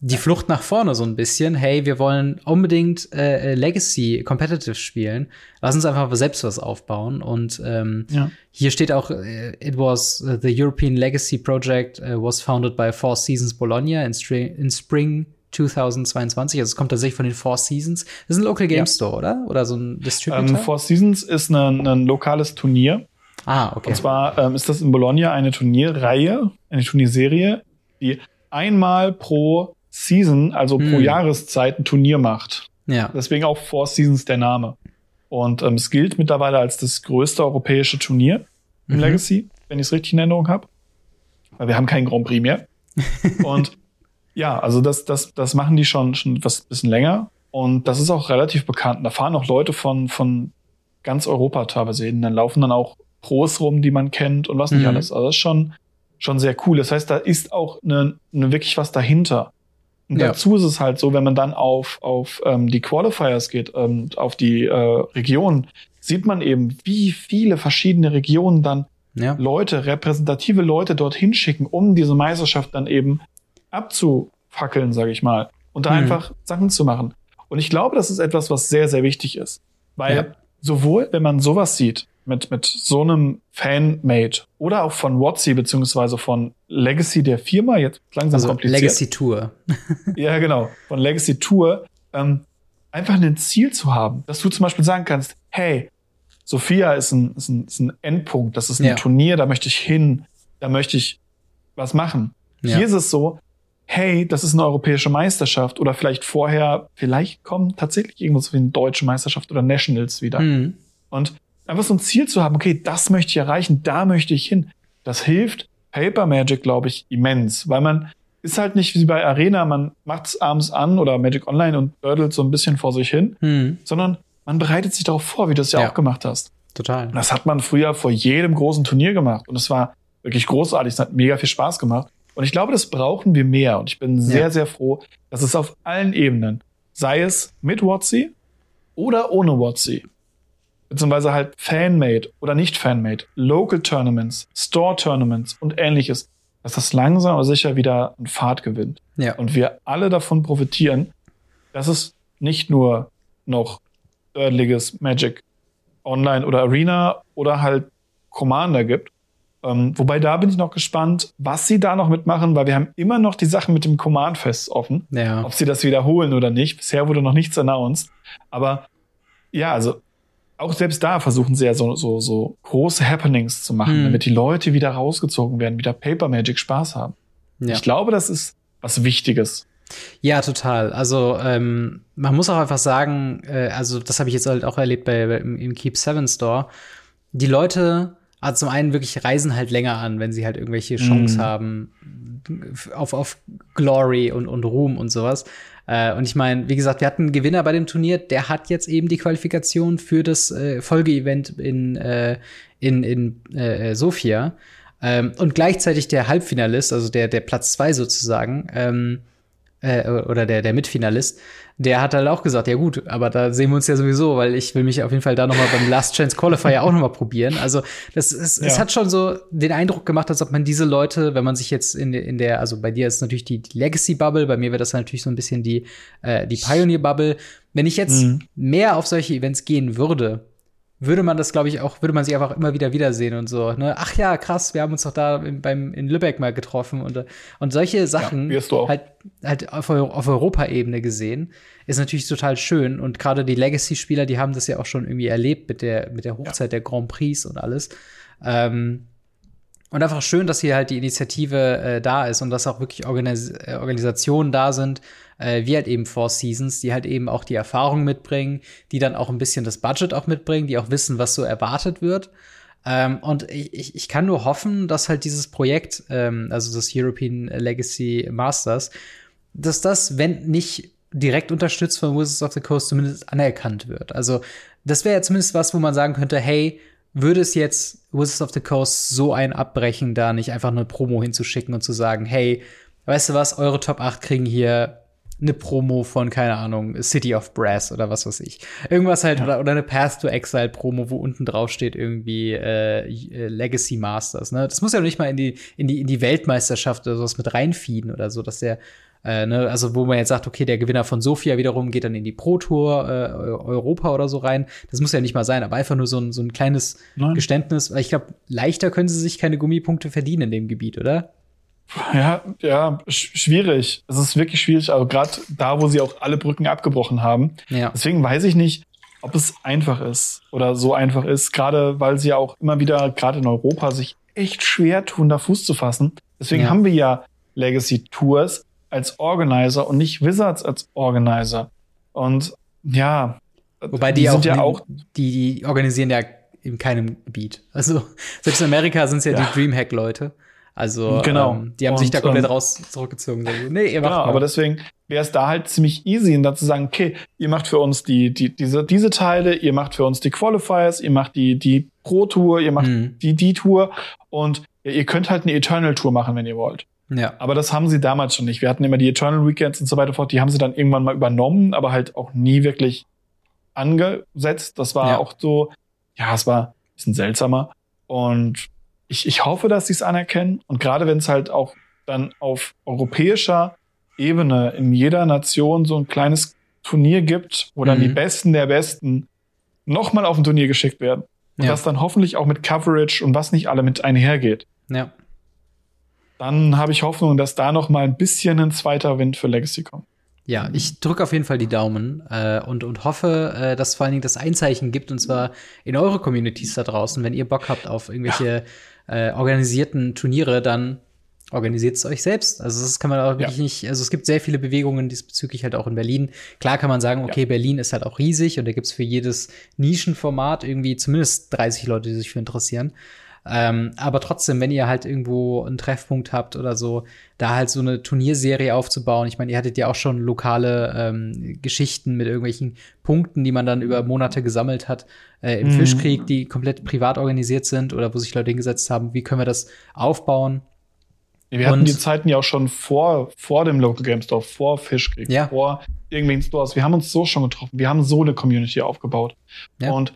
die Flucht nach vorne so ein bisschen. Hey, wir wollen unbedingt äh, Legacy Competitive spielen. Lass uns einfach selbst was aufbauen. Und ähm, ja. hier steht auch, äh, it was uh, the European Legacy Project uh, was founded by Four Seasons Bologna in, in Spring 2022. Also es kommt tatsächlich von den Four Seasons. Das ist ein Local Game ja. Store, oder? Oder so ein Distributor?
Ähm, Four Seasons ist ein, ein lokales Turnier.
Ah, okay.
Und zwar ähm, ist das in Bologna eine Turnierreihe, eine Turnierserie, die einmal pro Season, also hm. pro Jahreszeit, ein Turnier macht.
Ja.
Deswegen auch Four Seasons der Name. Und ähm, es gilt mittlerweile als das größte europäische Turnier im mhm. Legacy, wenn ich es richtig in Erinnerung habe. Weil wir haben keinen Grand Prix mehr. <laughs> und ja, also das, das, das machen die schon, schon was bisschen länger. Und das ist auch relativ bekannt. Da fahren auch Leute von, von ganz Europa teilweise hin. Dann laufen dann auch Pros rum, die man kennt und was nicht mhm. alles. Also das ist schon, schon sehr cool. Das heißt, da ist auch ne, ne wirklich was dahinter. Und ja. dazu ist es halt so, wenn man dann auf, auf ähm, die Qualifiers geht, ähm, auf die äh, Region, sieht man eben, wie viele verschiedene Regionen dann ja. Leute, repräsentative Leute dorthin schicken, um diese Meisterschaft dann eben abzufackeln, sage ich mal, und da mhm. einfach Sachen zu machen. Und ich glaube, das ist etwas, was sehr, sehr wichtig ist. Weil ja. sowohl, wenn man sowas sieht, mit, mit so einem Fanmate oder auch von WotC beziehungsweise von Legacy der Firma, jetzt langsam also kompliziert.
Legacy Tour. <laughs>
ja, genau, von Legacy Tour, ähm, einfach ein Ziel zu haben, dass du zum Beispiel sagen kannst, hey, Sophia ist ein, ist ein, ist ein Endpunkt, das ist ein ja. Turnier, da möchte ich hin, da möchte ich was machen. Ja. Hier ist es so, hey, das ist eine europäische Meisterschaft oder vielleicht vorher, vielleicht kommen tatsächlich irgendwas wie eine deutsche Meisterschaft oder Nationals wieder. Mhm. Und einfach so ein Ziel zu haben, okay, das möchte ich erreichen, da möchte ich hin. Das hilft Paper Magic, glaube ich, immens, weil man ist halt nicht wie bei Arena, man macht es abends an oder Magic Online und dördelt so ein bisschen vor sich hin, hm. sondern man bereitet sich darauf vor, wie du es ja, ja, auch gemacht hast.
Total.
Das hat man früher vor jedem großen Turnier gemacht und es war wirklich großartig, es hat mega viel Spaß gemacht. Und ich glaube, das brauchen wir mehr und ich bin sehr, ja. sehr froh, dass es auf allen Ebenen Sei es mit WotC oder ohne WotC. Beziehungsweise halt Fanmade oder nicht Fanmade, Local Tournaments, Store Tournaments und ähnliches, dass das langsam aber sicher wieder an Fahrt gewinnt.
Ja.
Und wir alle davon profitieren, dass es nicht nur noch örtliches Magic Online oder Arena oder halt Commander gibt. Ähm, wobei da bin ich noch gespannt, was sie da noch mitmachen, weil wir haben immer noch die Sachen mit dem Command-Fest offen.
Ja.
Ob sie das wiederholen oder nicht. Bisher wurde noch nichts announced. Aber ja, also auch selbst da versuchen sie ja so, so, so große Happenings zu machen,
Hm.
damit die Leute wieder rausgezogen werden, wieder Paper Magic Spaß haben.
ja.
Ich glaube, das ist was Wichtiges.
Ja, total. Also ähm, man muss auch einfach sagen, äh, also das habe ich jetzt halt auch erlebt bei, bei im, im Keep 7 Store. Die Leute, also zum einen wirklich reisen halt länger an, wenn sie halt irgendwelche Chance
Mhm.
haben auf, auf Glory und, und Ruhm und sowas. Äh, und ich meine, wie gesagt, wir hatten einen Gewinner bei dem Turnier, der hat jetzt eben die Qualifikation für das äh, Folgeevent in, äh, in, in äh, Sofia. Ähm, und gleichzeitig der Halbfinalist, also der, der Platz zwei sozusagen, ähm, äh, oder der, der Mitfinalist, der hat halt auch gesagt, ja gut, aber da sehen wir uns ja sowieso, weil ich will mich auf jeden Fall da noch mal beim Last Chance Qualifier auch noch mal probieren. Also das ist, es
Ja.
hat schon so den Eindruck gemacht, als ob man diese Leute, wenn man sich jetzt in, in der, also bei dir ist natürlich die, die Legacy Bubble, bei mir wäre das natürlich so ein bisschen die, äh, die Pioneer Bubble. Wenn ich jetzt
Mhm.
mehr auf solche Events gehen würde, würde man das, glaube ich, auch, würde man sich einfach immer wieder wiedersehen und so, ne? Ach ja, krass, wir haben uns doch da in, beim, in Lübeck mal getroffen und, und solche Sachen
auch.
halt, halt auf, auf Europaebene gesehen, ist natürlich total schön und gerade die Legacy-Spieler, die haben das ja auch schon irgendwie erlebt mit der, mit der Hochzeit der Grand Prix und alles. Ähm, und einfach schön, dass hier halt die Initiative äh, da ist und dass auch wirklich Organis äh, Organisationen da sind, äh, wie halt eben Four Seasons, die halt eben auch die Erfahrung mitbringen, die dann auch ein bisschen das Budget auch mitbringen, die auch wissen, was so erwartet wird. Ähm, und ich, ich, ich kann nur hoffen, dass halt dieses Projekt, ähm, also das European Legacy Masters, dass das, wenn nicht direkt unterstützt von Wizards of the Coast, zumindest anerkannt wird. Also das wäre ja zumindest was, wo man sagen könnte, hey, würde es jetzt Wizards of the Coast so ein abbrechen, da nicht einfach eine Promo hinzuschicken und zu sagen, hey, weißt du was, eure Top 8 kriegen hier eine Promo von, keine Ahnung, City of Brass oder was weiß ich. Irgendwas halt, oder, oder eine Path to Exile Promo, wo unten drauf steht irgendwie äh, äh, Legacy Masters. Ne? Das muss ja nicht mal in die, in die, in die Weltmeisterschaft oder sowas mit reinfieden oder so, dass der äh, ne, also wo man jetzt sagt, okay, der Gewinner von Sofia wiederum geht dann in die Pro Tour äh, Europa oder so rein. Das muss ja nicht mal sein, aber einfach nur so ein, so ein kleines
Nein.
Geständnis. Ich glaube, leichter können sie sich keine Gummipunkte verdienen in dem Gebiet, oder?
Ja, ja, sch schwierig. Es ist wirklich schwierig, also gerade da, wo sie auch alle Brücken abgebrochen haben.
Ja.
Deswegen weiß ich nicht, ob es einfach ist oder so einfach ist, gerade weil sie ja auch immer wieder, gerade in Europa, sich echt schwer tun, da Fuß zu fassen. Deswegen
Ja.
haben wir ja Legacy Tours als Organizer und nicht Wizards als Organizer. Und ja,
Wobei die, auch,
sind ja auch
die, die organisieren ja in keinem Gebiet. Also selbst in Amerika sind es ja,
Ja.
die Dreamhack-Leute. Also
Genau.
ähm, die haben sich
Und,
da komplett
ähm,
raus zurückgezogen. Also, nee, ihr macht
Genau,
mal.
aber deswegen wäre es da halt ziemlich easy, und dann zu sagen, okay, ihr macht für uns die, die, diese, diese Teile, ihr macht für uns die Qualifiers, ihr macht die, die Pro-Tour, ihr macht
Mhm.
die, die Tour und ihr könnt halt eine Eternal-Tour machen, wenn ihr wollt.
ja.
Aber das haben sie damals schon nicht. Wir hatten immer die Eternal Weekends und so weiter fort, die haben sie dann irgendwann mal übernommen, aber halt auch nie wirklich angesetzt. Das war
Ja.
auch so, ja, es war ein bisschen seltsamer. Und ich, ich hoffe, dass sie es anerkennen. Und gerade wenn es halt auch dann auf europäischer Ebene in jeder Nation so ein kleines Turnier gibt, wo dann
Mhm.
die Besten der Besten nochmal auf ein Turnier geschickt werden. Und
Ja.
das dann hoffentlich auch mit Coverage und was nicht alle mit einhergeht.
ja.
Dann habe ich Hoffnung, dass da noch mal ein bisschen ein zweiter Wind für Legacy kommt.
Ja, ich drücke auf jeden Fall die Daumen äh, und, und hoffe, äh, dass vor allen Dingen das Einzeichen gibt, und zwar in eure Communities da draußen. Wenn ihr Bock habt auf irgendwelche äh, organisierten Turniere, dann organisiert es euch selbst. Also das kann man auch wirklich
Ja.
nicht, also es gibt sehr viele Bewegungen diesbezüglich halt auch in Berlin. Klar kann man sagen, okay, Berlin ist halt auch riesig und da gibt's für jedes Nischenformat irgendwie zumindest 30 Leute, die sich für interessieren. Ähm, aber trotzdem, wenn ihr halt irgendwo einen Treffpunkt habt oder so, da halt so eine Turnierserie aufzubauen. Ich meine, ihr hattet ja auch schon lokale ähm, Geschichten mit irgendwelchen Punkten, die man dann über Monate gesammelt hat äh, im
Mhm.
Fischkrieg, die komplett privat organisiert sind oder wo sich Leute hingesetzt haben. Wie können wir das aufbauen?
Wir hatten
Und-
die Zeiten ja auch schon vor, vor dem Local Game Store, vor Fischkrieg,
Ja.
vor irgendwelchen Stores. Wir haben uns so schon getroffen. Wir haben so eine Community aufgebaut. Ja. Und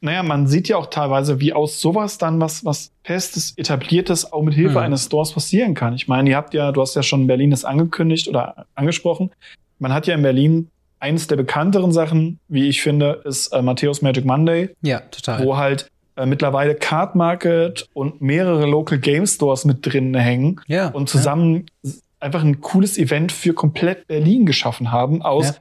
naja, man sieht ja auch teilweise, wie aus sowas dann was, was Festes, Etabliertes auch mit Hilfe hm. eines Stores passieren kann. Ich meine, ihr habt ja, du hast ja schon Berlin das angekündigt oder angesprochen. Man hat ja in Berlin eines der bekannteren Sachen, wie ich finde, ist äh, Matthäus Magic Monday.
Ja, total.
Wo halt äh, mittlerweile Card Market und mehrere Local Game Stores mit drin hängen
ja,
und zusammen ja. einfach ein cooles Event für komplett Berlin geschaffen haben aus ja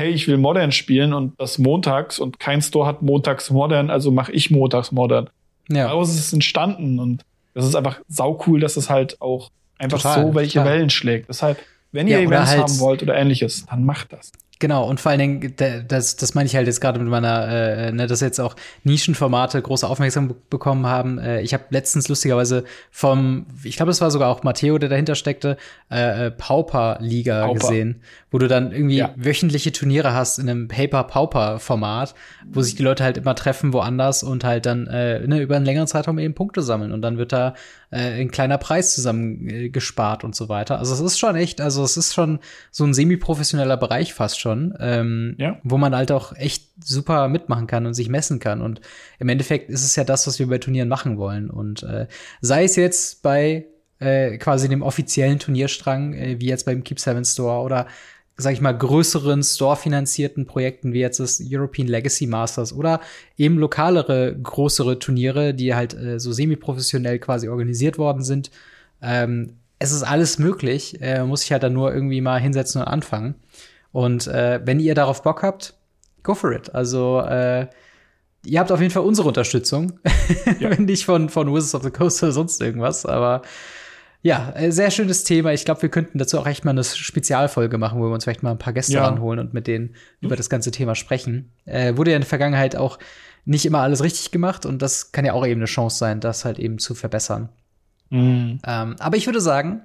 hey, ich will Modern spielen und das montags und kein Store hat montags Modern, also mache ich montags Modern. Ja. Daraus ist es entstanden und das ist einfach sau cool, dass es halt auch einfach total, so welche total. Wellen schlägt. Deshalb, wenn ihr ja, Events halt haben wollt oder ähnliches, dann macht das.
Genau, und vor allen Dingen, das, das meine ich halt jetzt gerade mit meiner, äh, ne, dass jetzt auch Nischenformate große Aufmerksamkeit bekommen haben. Äh, ich habe letztens lustigerweise vom, ich glaube, es war sogar auch Matteo, der dahinter steckte, äh, äh Pauper-Liga Pauper. gesehen, wo du dann irgendwie ja. wöchentliche Turniere hast in einem Paper-Pauper-Format, wo sich die Leute halt immer treffen woanders und halt dann äh, ne, über einen längeren Zeitraum eben Punkte sammeln. Und dann wird da äh, ein kleiner Preis zusammen äh, gespart und so weiter. Also es ist schon echt, also es ist schon so ein semi-professioneller Bereich fast schon, ähm, ja. wo man halt auch echt super mitmachen kann und sich messen kann. Und im Endeffekt ist es ja das, was wir bei Turnieren machen wollen. Und äh, sei es jetzt bei äh, quasi dem offiziellen Turnierstrang, äh, wie jetzt beim Keep Seven Store oder sag ich mal, größeren Store-finanzierten Projekten wie jetzt das European Legacy Masters oder eben lokalere, größere Turniere, die halt äh, so semi-professionell quasi organisiert worden sind. Ähm, es ist alles möglich, äh, muss ich halt dann nur irgendwie mal hinsetzen und anfangen. Und äh, wenn ihr darauf Bock habt, go for it. Also äh, ihr habt auf jeden Fall unsere Unterstützung, ja. wenn <laughs> nicht von, von Wizards of the Coast oder sonst irgendwas, aber ja, äh, sehr schönes Thema. Ich glaube, wir könnten dazu auch echt mal eine Spezialfolge machen, wo wir uns vielleicht mal ein paar Gäste ja. ranholen und mit denen über das ganze Thema sprechen. Äh, wurde ja in der Vergangenheit auch nicht immer alles richtig gemacht und das kann ja auch eben eine Chance sein, das halt eben zu verbessern. Mhm. Ähm, aber ich würde sagen,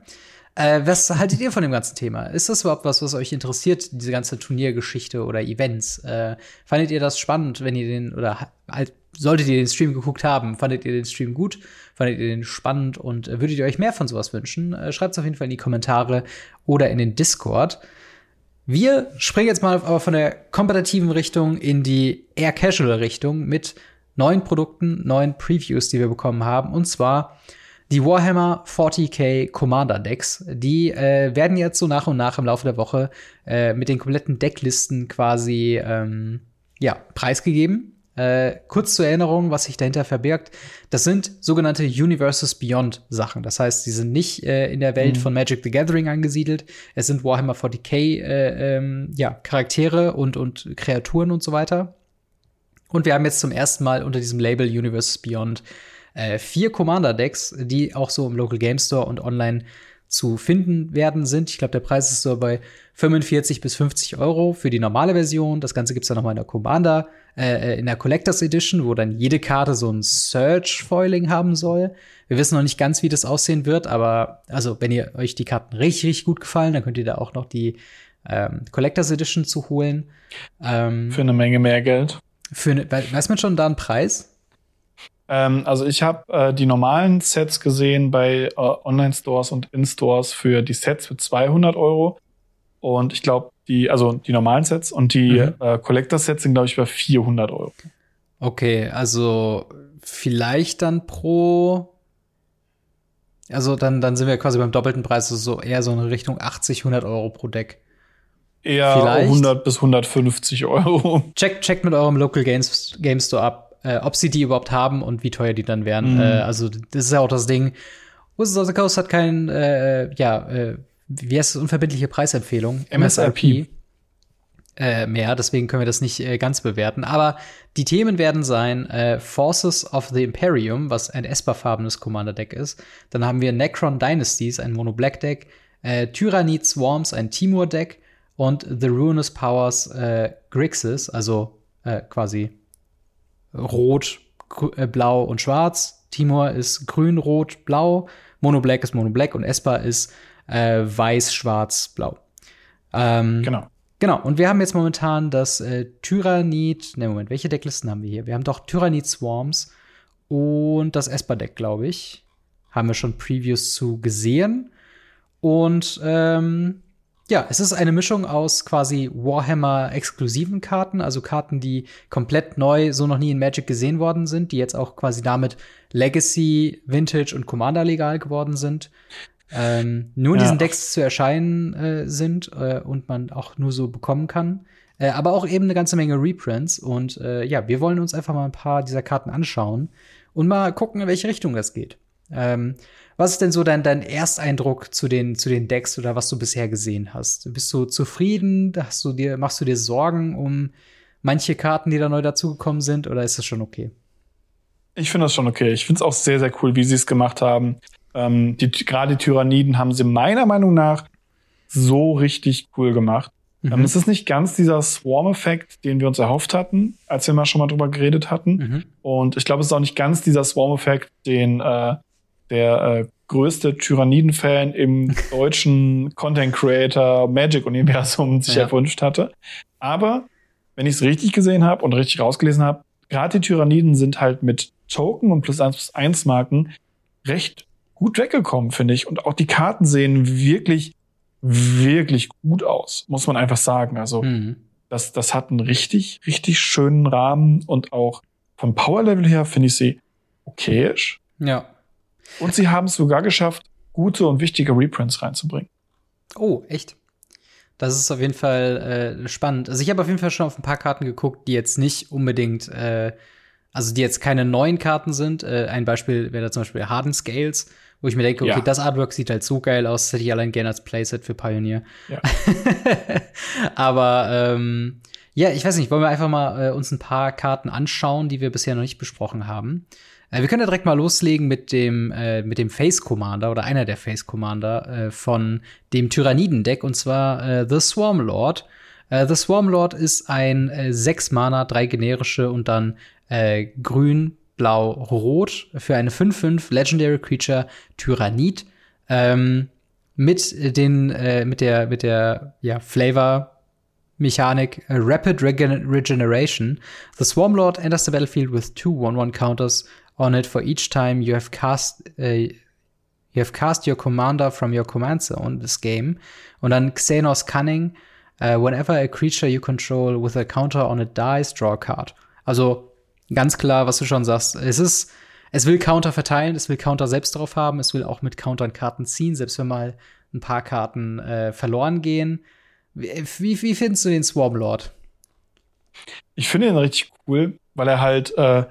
äh, was haltet ihr von dem ganzen Thema? Ist das überhaupt was, was euch interessiert, diese ganze Turniergeschichte oder Events? Äh, fandet ihr das spannend, wenn ihr den, oder halt, solltet ihr den Stream geguckt haben, fandet ihr den Stream gut? Fandet ihr den spannend und äh, würdet ihr euch mehr von sowas wünschen? Äh, Schreibt es auf jeden Fall in die Kommentare oder in den Discord. Wir springen jetzt mal aber von der kompetitiven Richtung in die eher casual Richtung mit neuen Produkten, neuen Previews, die wir bekommen haben. Und zwar die Warhammer 40k Commander Decks, die äh, werden jetzt so nach und nach im Laufe der Woche äh, mit den kompletten Decklisten quasi ähm, ja, preisgegeben. Äh, kurz zur Erinnerung, was sich dahinter verbirgt. Das sind sogenannte Universes Beyond Sachen. Das heißt, sie sind nicht äh, in der Welt mhm. von Magic the Gathering angesiedelt. Es sind Warhammer 40k äh, ähm, ja, Charaktere und, und Kreaturen und so weiter. Und wir haben jetzt zum ersten Mal unter diesem Label Universes Beyond äh, vier Commander-Decks, die auch so im Local Game Store und online zu finden werden sind. Ich glaube, der Preis ist so bei 45 bis 50 Euro für die normale Version. Das Ganze gibt's dann nochmal in der Commander, äh, äh, in der Collectors Edition, wo dann jede Karte so ein Search-Foiling haben soll. Wir wissen noch nicht ganz, wie das aussehen wird, aber also, wenn ihr euch die Karten richtig, richtig gut gefallen, dann könnt ihr da auch noch die ähm, Collectors Edition zu holen.
Ähm, für eine Menge mehr Geld.
Für eine, weiß man schon da einen Preis?
Ähm, also ich habe äh, die normalen Sets gesehen bei äh, Online-Stores und In-Stores für die Sets für 200 Euro. Und ich glaube, die, also die normalen Sets und die mhm. äh, Collector-Sets sind, glaube ich, bei 400 Euro.
Okay, also vielleicht dann pro. Also dann, dann sind wir quasi beim doppelten Preis, also so eher so in Richtung 80, 100 Euro pro Deck.
Eher vielleicht. 100 bis 150 Euro.
Checkt check mit eurem Local Games, Game Store ab, äh, ob sie die überhaupt haben und wie teuer die dann wären. Mhm. Äh, also das ist ja auch das Ding. Wizards of the Coast hat kein, äh, ja, äh, wie heißt das, unverbindliche Preisempfehlung?
MSRP.
Äh, mehr, deswegen können wir das nicht äh, ganz bewerten. Aber die Themen werden sein äh, Forces of the Imperium, was ein Esper-farbenes Commander-Deck ist. Dann haben wir Necron Dynasties, ein Mono-Black-Deck. Äh, Tyrannid Swarms, ein Timur-Deck. Und The Ruinous Powers äh, Grixis, also äh, quasi Rot, äh, Blau und Schwarz. Timor ist Grün, Rot, Blau. Mono Black ist Mono Black und Esper ist äh, Weiß, Schwarz, Blau. Ähm,
genau.
Genau, und wir haben jetzt momentan das äh, Tyrannid, ne Moment, welche Decklisten haben wir hier? Wir haben doch Tyrannid Swarms und das Esper-Deck, glaube ich. Haben wir schon Previews zu gesehen. Und ähm, Ja, es ist eine Mischung aus quasi Warhammer-exklusiven Karten, also Karten, die komplett neu, so noch nie in Magic gesehen worden sind, die jetzt auch quasi damit Legacy, Vintage und Commander legal geworden sind. Ähm, nur in ja. diesen Decks zu erscheinen äh, sind äh, und man auch nur so bekommen kann. Äh, aber auch eben eine ganze Menge Reprints. Und äh, ja, wir wollen uns einfach mal ein paar dieser Karten anschauen und mal gucken, in welche Richtung das geht. Ähm, was ist denn so dein, dein Ersteindruck zu den, zu den Decks oder was du bisher gesehen hast? Bist du zufrieden? Hast du dir, machst du dir Sorgen um manche Karten, die da neu dazugekommen sind, oder ist das schon okay?
Ich finde das schon okay. Ich finde es auch sehr, sehr cool, wie sie es gemacht haben. Ähm, die, gerade die Tyranniden haben sie meiner Meinung nach so richtig cool gemacht. Mhm. Ähm, es ist nicht ganz dieser Swarm-Effekt, den wir uns erhofft hatten, als wir mal schon mal drüber geredet hatten. Mhm. Und ich glaube, es ist auch nicht ganz dieser Swarm-Effekt, den äh, der äh, größte Tyranniden-Fan im <laughs> deutschen Content Creator Magic-Universum sich ja. erwünscht hatte. Aber wenn ich es richtig gesehen habe und richtig rausgelesen habe, gerade die Tyranniden sind halt mit Token und plus 1 plus 1 Marken recht gut weggekommen, finde ich. Und auch die Karten sehen wirklich, wirklich gut aus, muss man einfach sagen. Also, mhm. das, das hat einen richtig, richtig schönen Rahmen und auch vom Power-Level her finde ich sie okayisch.
Ja.
Und sie haben es sogar geschafft, gute und wichtige Reprints reinzubringen.
Oh, echt? Das ist auf jeden Fall äh, spannend. Also ich habe auf jeden Fall schon auf ein paar Karten geguckt, die jetzt nicht unbedingt, äh, also die jetzt keine neuen Karten sind. Äh, ein Beispiel wäre da zum Beispiel Harden Scales, wo ich mir denke, okay, ja. das Artwork sieht halt so geil aus, das hätte ich allein gerne als Playset für Pioneer. Ja. <laughs> Aber ähm, ja, ich weiß nicht, wollen wir einfach mal äh, uns ein paar Karten anschauen, die wir bisher noch nicht besprochen haben. Äh, wir können ja direkt mal loslegen mit dem, äh, mit dem Face Commander oder einer der Face Commander äh, von dem Tyranniden-Deck und zwar äh, The Swarm Lord. Äh, The Swarm Lord ist ein äh, 6 Mana, drei generische und dann äh, grün, blau, rot für eine 5-5 Legendary Creature Tyrannid. Ähm, mit den, äh, mit der, mit der, ja, Flavor Mechanik uh, Rapid Regen Regeneration. The Swarm Lord enters the battlefield with two 1-1 counters on it for each time you have cast uh, you have cast your commander from your command zone this game. Und dann Xenos Cunning. Uh, whenever a creature you control with a counter on it dies, draw a card. Also ganz klar, was du schon sagst. Es ist, es will Counter verteilen, es will Counter selbst drauf haben, es will auch mit Countern Karten ziehen, selbst wenn mal ein paar Karten äh, verloren gehen. Wie, wie, findest du den Swarm Lord?
Ich finde ihn richtig cool, weil er halt äh,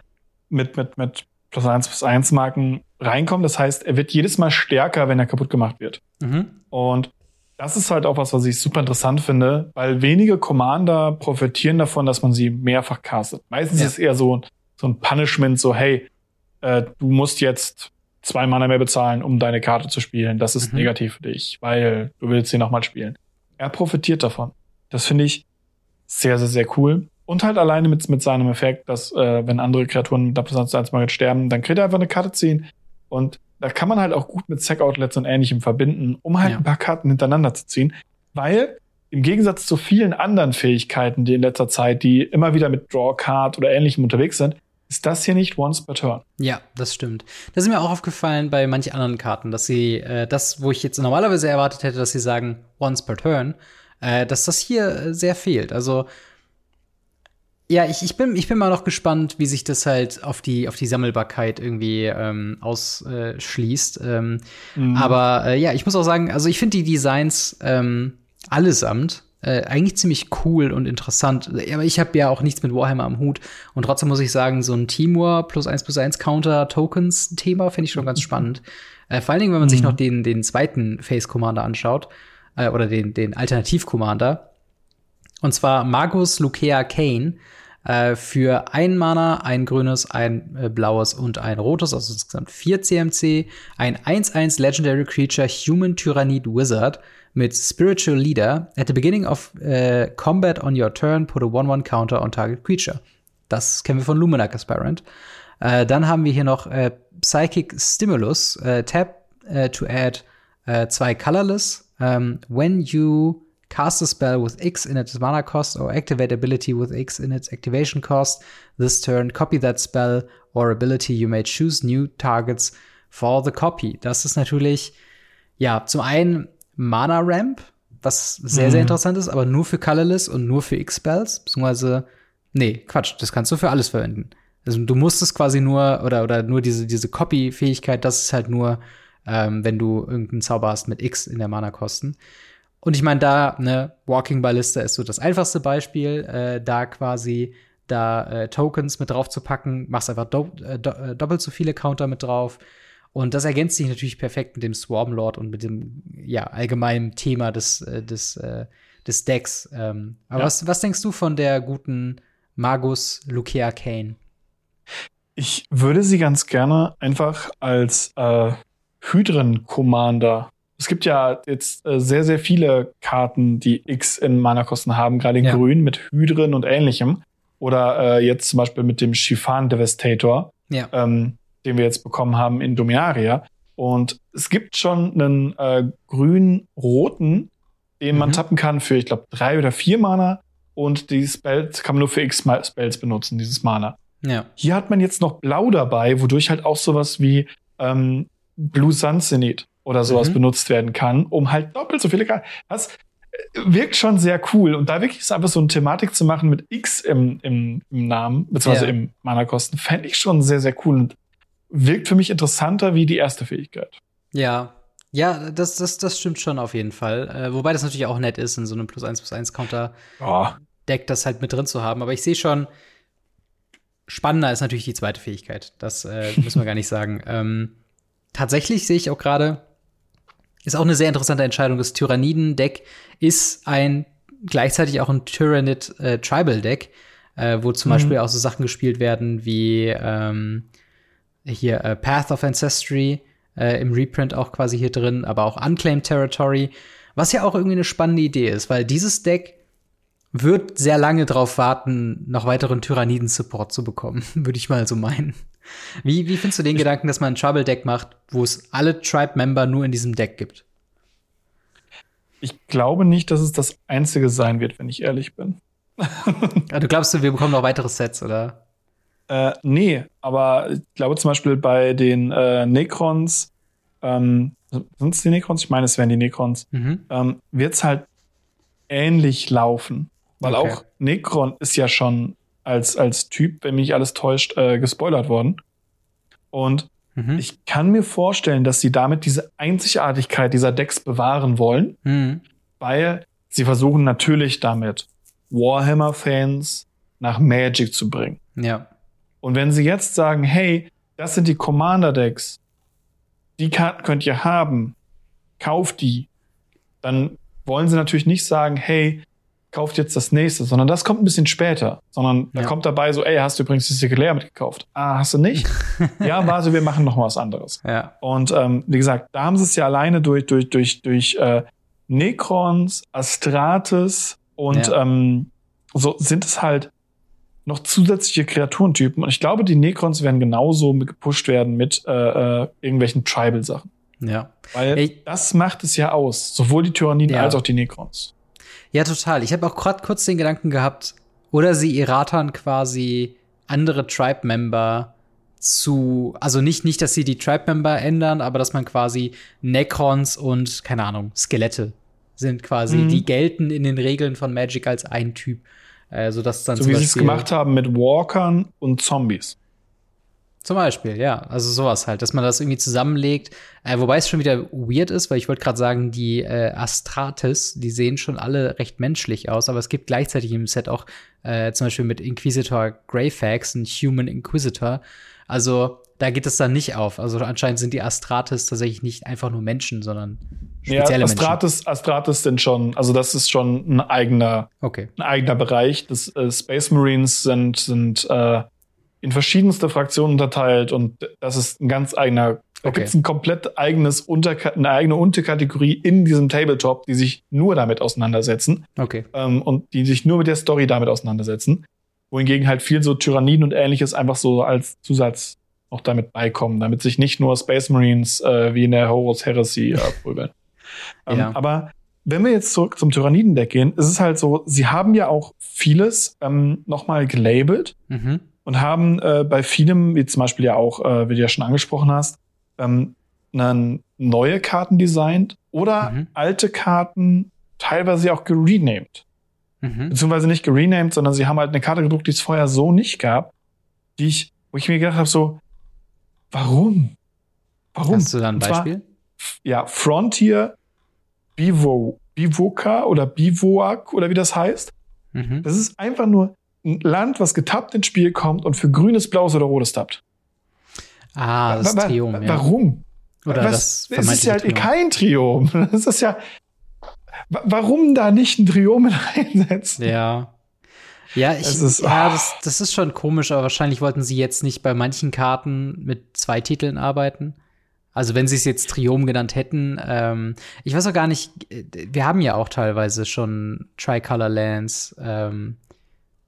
mit, mit, mit plus 1 plus 1 Marken reinkommt. Das heißt, er wird jedes Mal stärker, wenn er kaputt gemacht wird. Mhm. Und das ist halt auch was, was ich super interessant finde, weil wenige Commander profitieren davon, dass man sie mehrfach castet. Meistens ja. ist es eher so, so ein Punishment, so, hey, äh, du musst jetzt zwei Mana mehr bezahlen, um deine Karte zu spielen. Das ist mhm. negativ für dich, weil du willst sie nochmal spielen. Er profitiert davon. Das finde ich sehr, sehr, sehr cool. Und halt alleine mit, mit seinem Effekt, dass äh, wenn andere Kreaturen da plus eins mal sterben, dann kriegt er einfach eine Karte ziehen. Und da kann man halt auch gut mit Sack-Outlets und ähnlichem verbinden, um halt ja. ein paar Karten hintereinander zu ziehen. Weil im Gegensatz zu vielen anderen Fähigkeiten, die in letzter Zeit, die immer wieder mit Draw-Card oder ähnlichem unterwegs sind, ist das hier nicht once per turn.
Ja, das stimmt. Das ist mir auch aufgefallen bei manchen anderen Karten, dass sie äh, das, wo ich jetzt normalerweise erwartet hätte, dass sie sagen once per turn, äh, dass das hier äh, sehr fehlt. Also ja, ich, ich, bin, ich bin mal noch gespannt, wie sich das halt auf die, auf die Sammelbarkeit irgendwie ähm, ausschließt. Ähm, mhm. Aber äh, ja, ich muss auch sagen, also ich finde die Designs ähm, allesamt äh, eigentlich ziemlich cool und interessant. Aber ich habe ja auch nichts mit Warhammer am Hut. Und trotzdem muss ich sagen, so ein Teamwar plus 1 plus 1 Counter-Tokens-Thema finde ich schon ganz spannend. Äh, vor allen Dingen, wenn man mhm. sich noch den, den zweiten Face Commander anschaut. Äh, oder den, den Alternativ-Commander. Und zwar Magus Lukea Kane äh, für ein Mana, ein grünes, ein äh, blaues und ein rotes, also insgesamt vier CMC, ein 1-1 Legendary Creature Human Tyrannid Wizard mit Spiritual Leader. At the beginning of uh, combat on your turn, put a 1-1 Counter on target creature. Das kennen wir von Luminac Aspirant. Äh, dann haben wir hier noch äh, Psychic Stimulus. Äh, tap to add zwei Colorless. Um, ähm, when you cast a spell with X in its mana cost or activate ability with X in its activation cost this turn, copy that spell or ability. You may choose new targets for the copy. Das ist natürlich, ja, zum einen Mana Ramp, was sehr, sehr interessant ist, aber nur für Colorless und nur für X-Spells, beziehungsweise, nee, Quatsch, das kannst du für alles verwenden. Also du musst es quasi nur, oder, oder nur diese, diese Copy-Fähigkeit, das ist halt nur, ähm, wenn du irgendeinen Zauber hast mit X in der Mana-Kosten. Und ich meine, da, ne, Walking Ballista ist so das einfachste Beispiel, äh, da quasi da äh, Tokens mit drauf zu packen, machst einfach do äh, do äh, doppelt so viele Counter mit drauf. Und das ergänzt sich natürlich perfekt mit dem Swarm Lord und mit dem ja, allgemeinen Thema des, äh, des, äh, des Decks. Ähm, aber ja. was, was denkst du von der guten Magus Lucia Kane?
Ich würde sie ganz gerne einfach als äh, Hydren-Commander. Es gibt ja jetzt äh, sehr, sehr viele Karten, die X in Mana-Kosten haben, gerade in ja. Grün mit Hydren und ähnlichem. Oder äh, jetzt zum Beispiel mit dem Shifan Devastator. Ja. Ähm, den wir jetzt bekommen haben in Dominaria. Und es gibt schon einen äh, grün-roten, den man mhm. tappen kann für, ich glaube, drei oder vier Mana. Und die Spells kann man nur für X-Spells benutzen, dieses Mana. Ja. Hier hat man jetzt noch Blau dabei, wodurch halt auch sowas wie ähm, Blue Sun Zenith oder sowas mhm. benutzt werden kann, um halt doppelt so viele Karten. Das äh, wirkt schon sehr cool. Und da wirklich ist einfach so eine Thematik zu machen mit X im, im, im Namen, beziehungsweise ja. im Mana-Kosten, fände ich schon sehr, sehr cool. Und wirkt für mich interessanter wie die erste Fähigkeit.
Ja. Ja, das, das, das stimmt schon auf jeden Fall. Äh, wobei das natürlich auch nett ist, in so einem plus 1 plus 1 Counter oh. Deck das halt mit drin zu haben. Aber ich sehe schon, spannender ist natürlich die zweite Fähigkeit. Das äh, müssen wir gar nicht sagen. <laughs> Ähm, tatsächlich sehe ich auch gerade, ist auch eine sehr interessante Entscheidung. Das Tyranniden-Deck ist ein gleichzeitig auch ein Tyrannid äh, Tribal Deck, äh, wo zum mhm. Beispiel auch so Sachen gespielt werden wie ähm, hier äh, Path of Ancestry äh, im Reprint auch quasi hier drin, aber auch Unclaimed Territory, was ja auch irgendwie eine spannende Idee ist, weil dieses Deck wird sehr lange darauf warten, noch weiteren Tyranniden-Support zu bekommen, <laughs> würde ich mal so meinen. Wie, wie findest du den ich Gedanken, dass man ein Trouble-Deck macht, wo es alle Tribe-Member nur in diesem Deck gibt?
Ich glaube nicht, dass es das einzige sein wird, wenn ich ehrlich bin. <laughs>
ah, du glaubst, wir bekommen noch weitere Sets, oder?
Äh, nee, aber ich glaube zum Beispiel bei den äh, Necrons, ähm, sind es die Necrons? Ich meine, es wären die Necrons, mhm. ähm, wird es halt ähnlich laufen. Weil okay. auch Necron ist ja schon als, als Typ, wenn mich alles täuscht, äh, gespoilert worden. Und mhm. ich kann mir vorstellen, dass sie damit diese Einzigartigkeit dieser Decks bewahren wollen, mhm. weil sie versuchen natürlich damit Warhammer-Fans nach Magic zu bringen. Ja. Und wenn sie jetzt sagen, hey, das sind die Commander-Decks, die Karten könnt ihr haben, kauft die, dann wollen sie natürlich nicht sagen, hey, kauft jetzt das nächste, sondern das kommt ein bisschen später, sondern ja. da kommt dabei so, ey, hast du übrigens die Sikulär mitgekauft? Ah, hast du nicht? <laughs> ja, warte, wir machen noch was anderes. Ja. Und ähm, wie gesagt, da haben sie es ja alleine durch durch durch durch äh, Necrons, Astrates und ja. ähm, so sind es halt noch zusätzliche Kreaturentypen. Und ich glaube, die Necrons werden genauso gepusht werden mit äh, äh, irgendwelchen Tribal-Sachen. Ja. Weil Ey. das macht es ja aus. Sowohl die Tyranniden ja. als auch die Necrons.
Ja, total. Ich habe auch gerade kurz den Gedanken gehabt, oder sie erratern quasi andere Tribe-Member zu, also nicht, nicht, dass sie die Tribe-Member ändern, aber dass man quasi Necrons und, keine Ahnung, Skelette sind quasi, mhm. die gelten in den Regeln von Magic als ein Typ. Äh, sodass dann
so wie sie es gemacht haben mit Walkern und Zombies.
Zum Beispiel, ja. Also sowas halt, dass man das irgendwie zusammenlegt. Äh, wobei es schon wieder weird ist, weil ich wollte gerade sagen, die äh, Astrates, die sehen schon alle recht menschlich aus, aber es gibt gleichzeitig im Set auch äh, zum Beispiel mit Inquisitor Greyfax einen Human Inquisitor. Also da geht es dann nicht auf. Also anscheinend sind die Astrates tatsächlich nicht einfach nur Menschen, sondern spezielle ja,
Astrates, Menschen. Astrates sind schon, also das ist schon ein eigener, okay. ein eigener Bereich. Das äh, Space Marines sind, sind äh, in verschiedenste Fraktionen unterteilt und das ist ein ganz eigener. Da okay. gibt es ein komplett eigenes Unter eine eigene Unterkategorie in diesem Tabletop, die sich nur damit auseinandersetzen. Okay. Ähm, und die sich nur mit der Story damit auseinandersetzen. Wohingegen halt viel so Tyranniden und ähnliches einfach so als Zusatz auch damit beikommen, damit sich nicht nur Space Marines äh, wie in der Horus Heresy äh, <laughs> prügeln. ähm, ja. Aber wenn wir jetzt zurück zum Tyrannidendeck gehen, ist es halt so, sie haben ja auch vieles ähm, nochmal gelabelt mhm. Und haben äh, bei vielem, wie zum Beispiel ja auch, äh, wie du ja schon angesprochen hast, ähm, neue Karten designt oder mhm. alte Karten teilweise auch gerenamed.
Mhm.
Beziehungsweise nicht gerenamed, sondern sie haben halt eine Karte gedruckt, die es vorher so nicht gab, die ich, wo ich mir gedacht habe, so, warum? Warum?
Hast du da ein
Und zwar,
Beispiel?
ja, Frontier Bivo, Bivoca oder Bivoak oder wie das heißt.
Mhm.
Das ist einfach nur ein Land, was getappt ins Spiel kommt und für grünes, blaues oder rotes tappt.
Ah, das
Wa-
Triom,
wa-
ja.
Warum?
Oder
Was?
das
es ist ja halt
vermeintliche
kein Triom. <laughs> Das ist ja. Wa- Warum da nicht ein Triom mit <laughs> reinsetzen?
Ja. Ja, ich,
Es ist-
ja das, das ist schon komisch, aber wahrscheinlich wollten sie jetzt nicht bei manchen Karten mit zwei Titeln arbeiten. Also wenn sie es jetzt Triom genannt hätten, ähm, ich weiß auch gar nicht, äh, wir haben ja auch teilweise schon Tricolor Lands. Ähm, äh,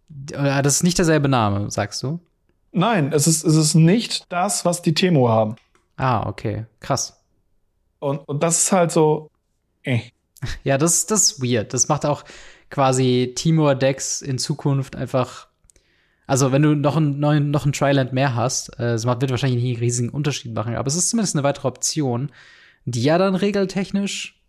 das ist nicht derselbe Name, sagst du?
Nein, es ist, es ist nicht das, was die Temo haben.
Ah, okay, krass.
Und, und das ist halt so. Eh.
Ja, das, das ist weird. Das macht auch quasi Timor-Decks in Zukunft einfach. Also, wenn du noch einen neuen, noch ein Triland mehr hast, äh, wird wahrscheinlich nicht einen riesigen Unterschied machen, aber es ist zumindest eine weitere Option, die ja dann regeltechnisch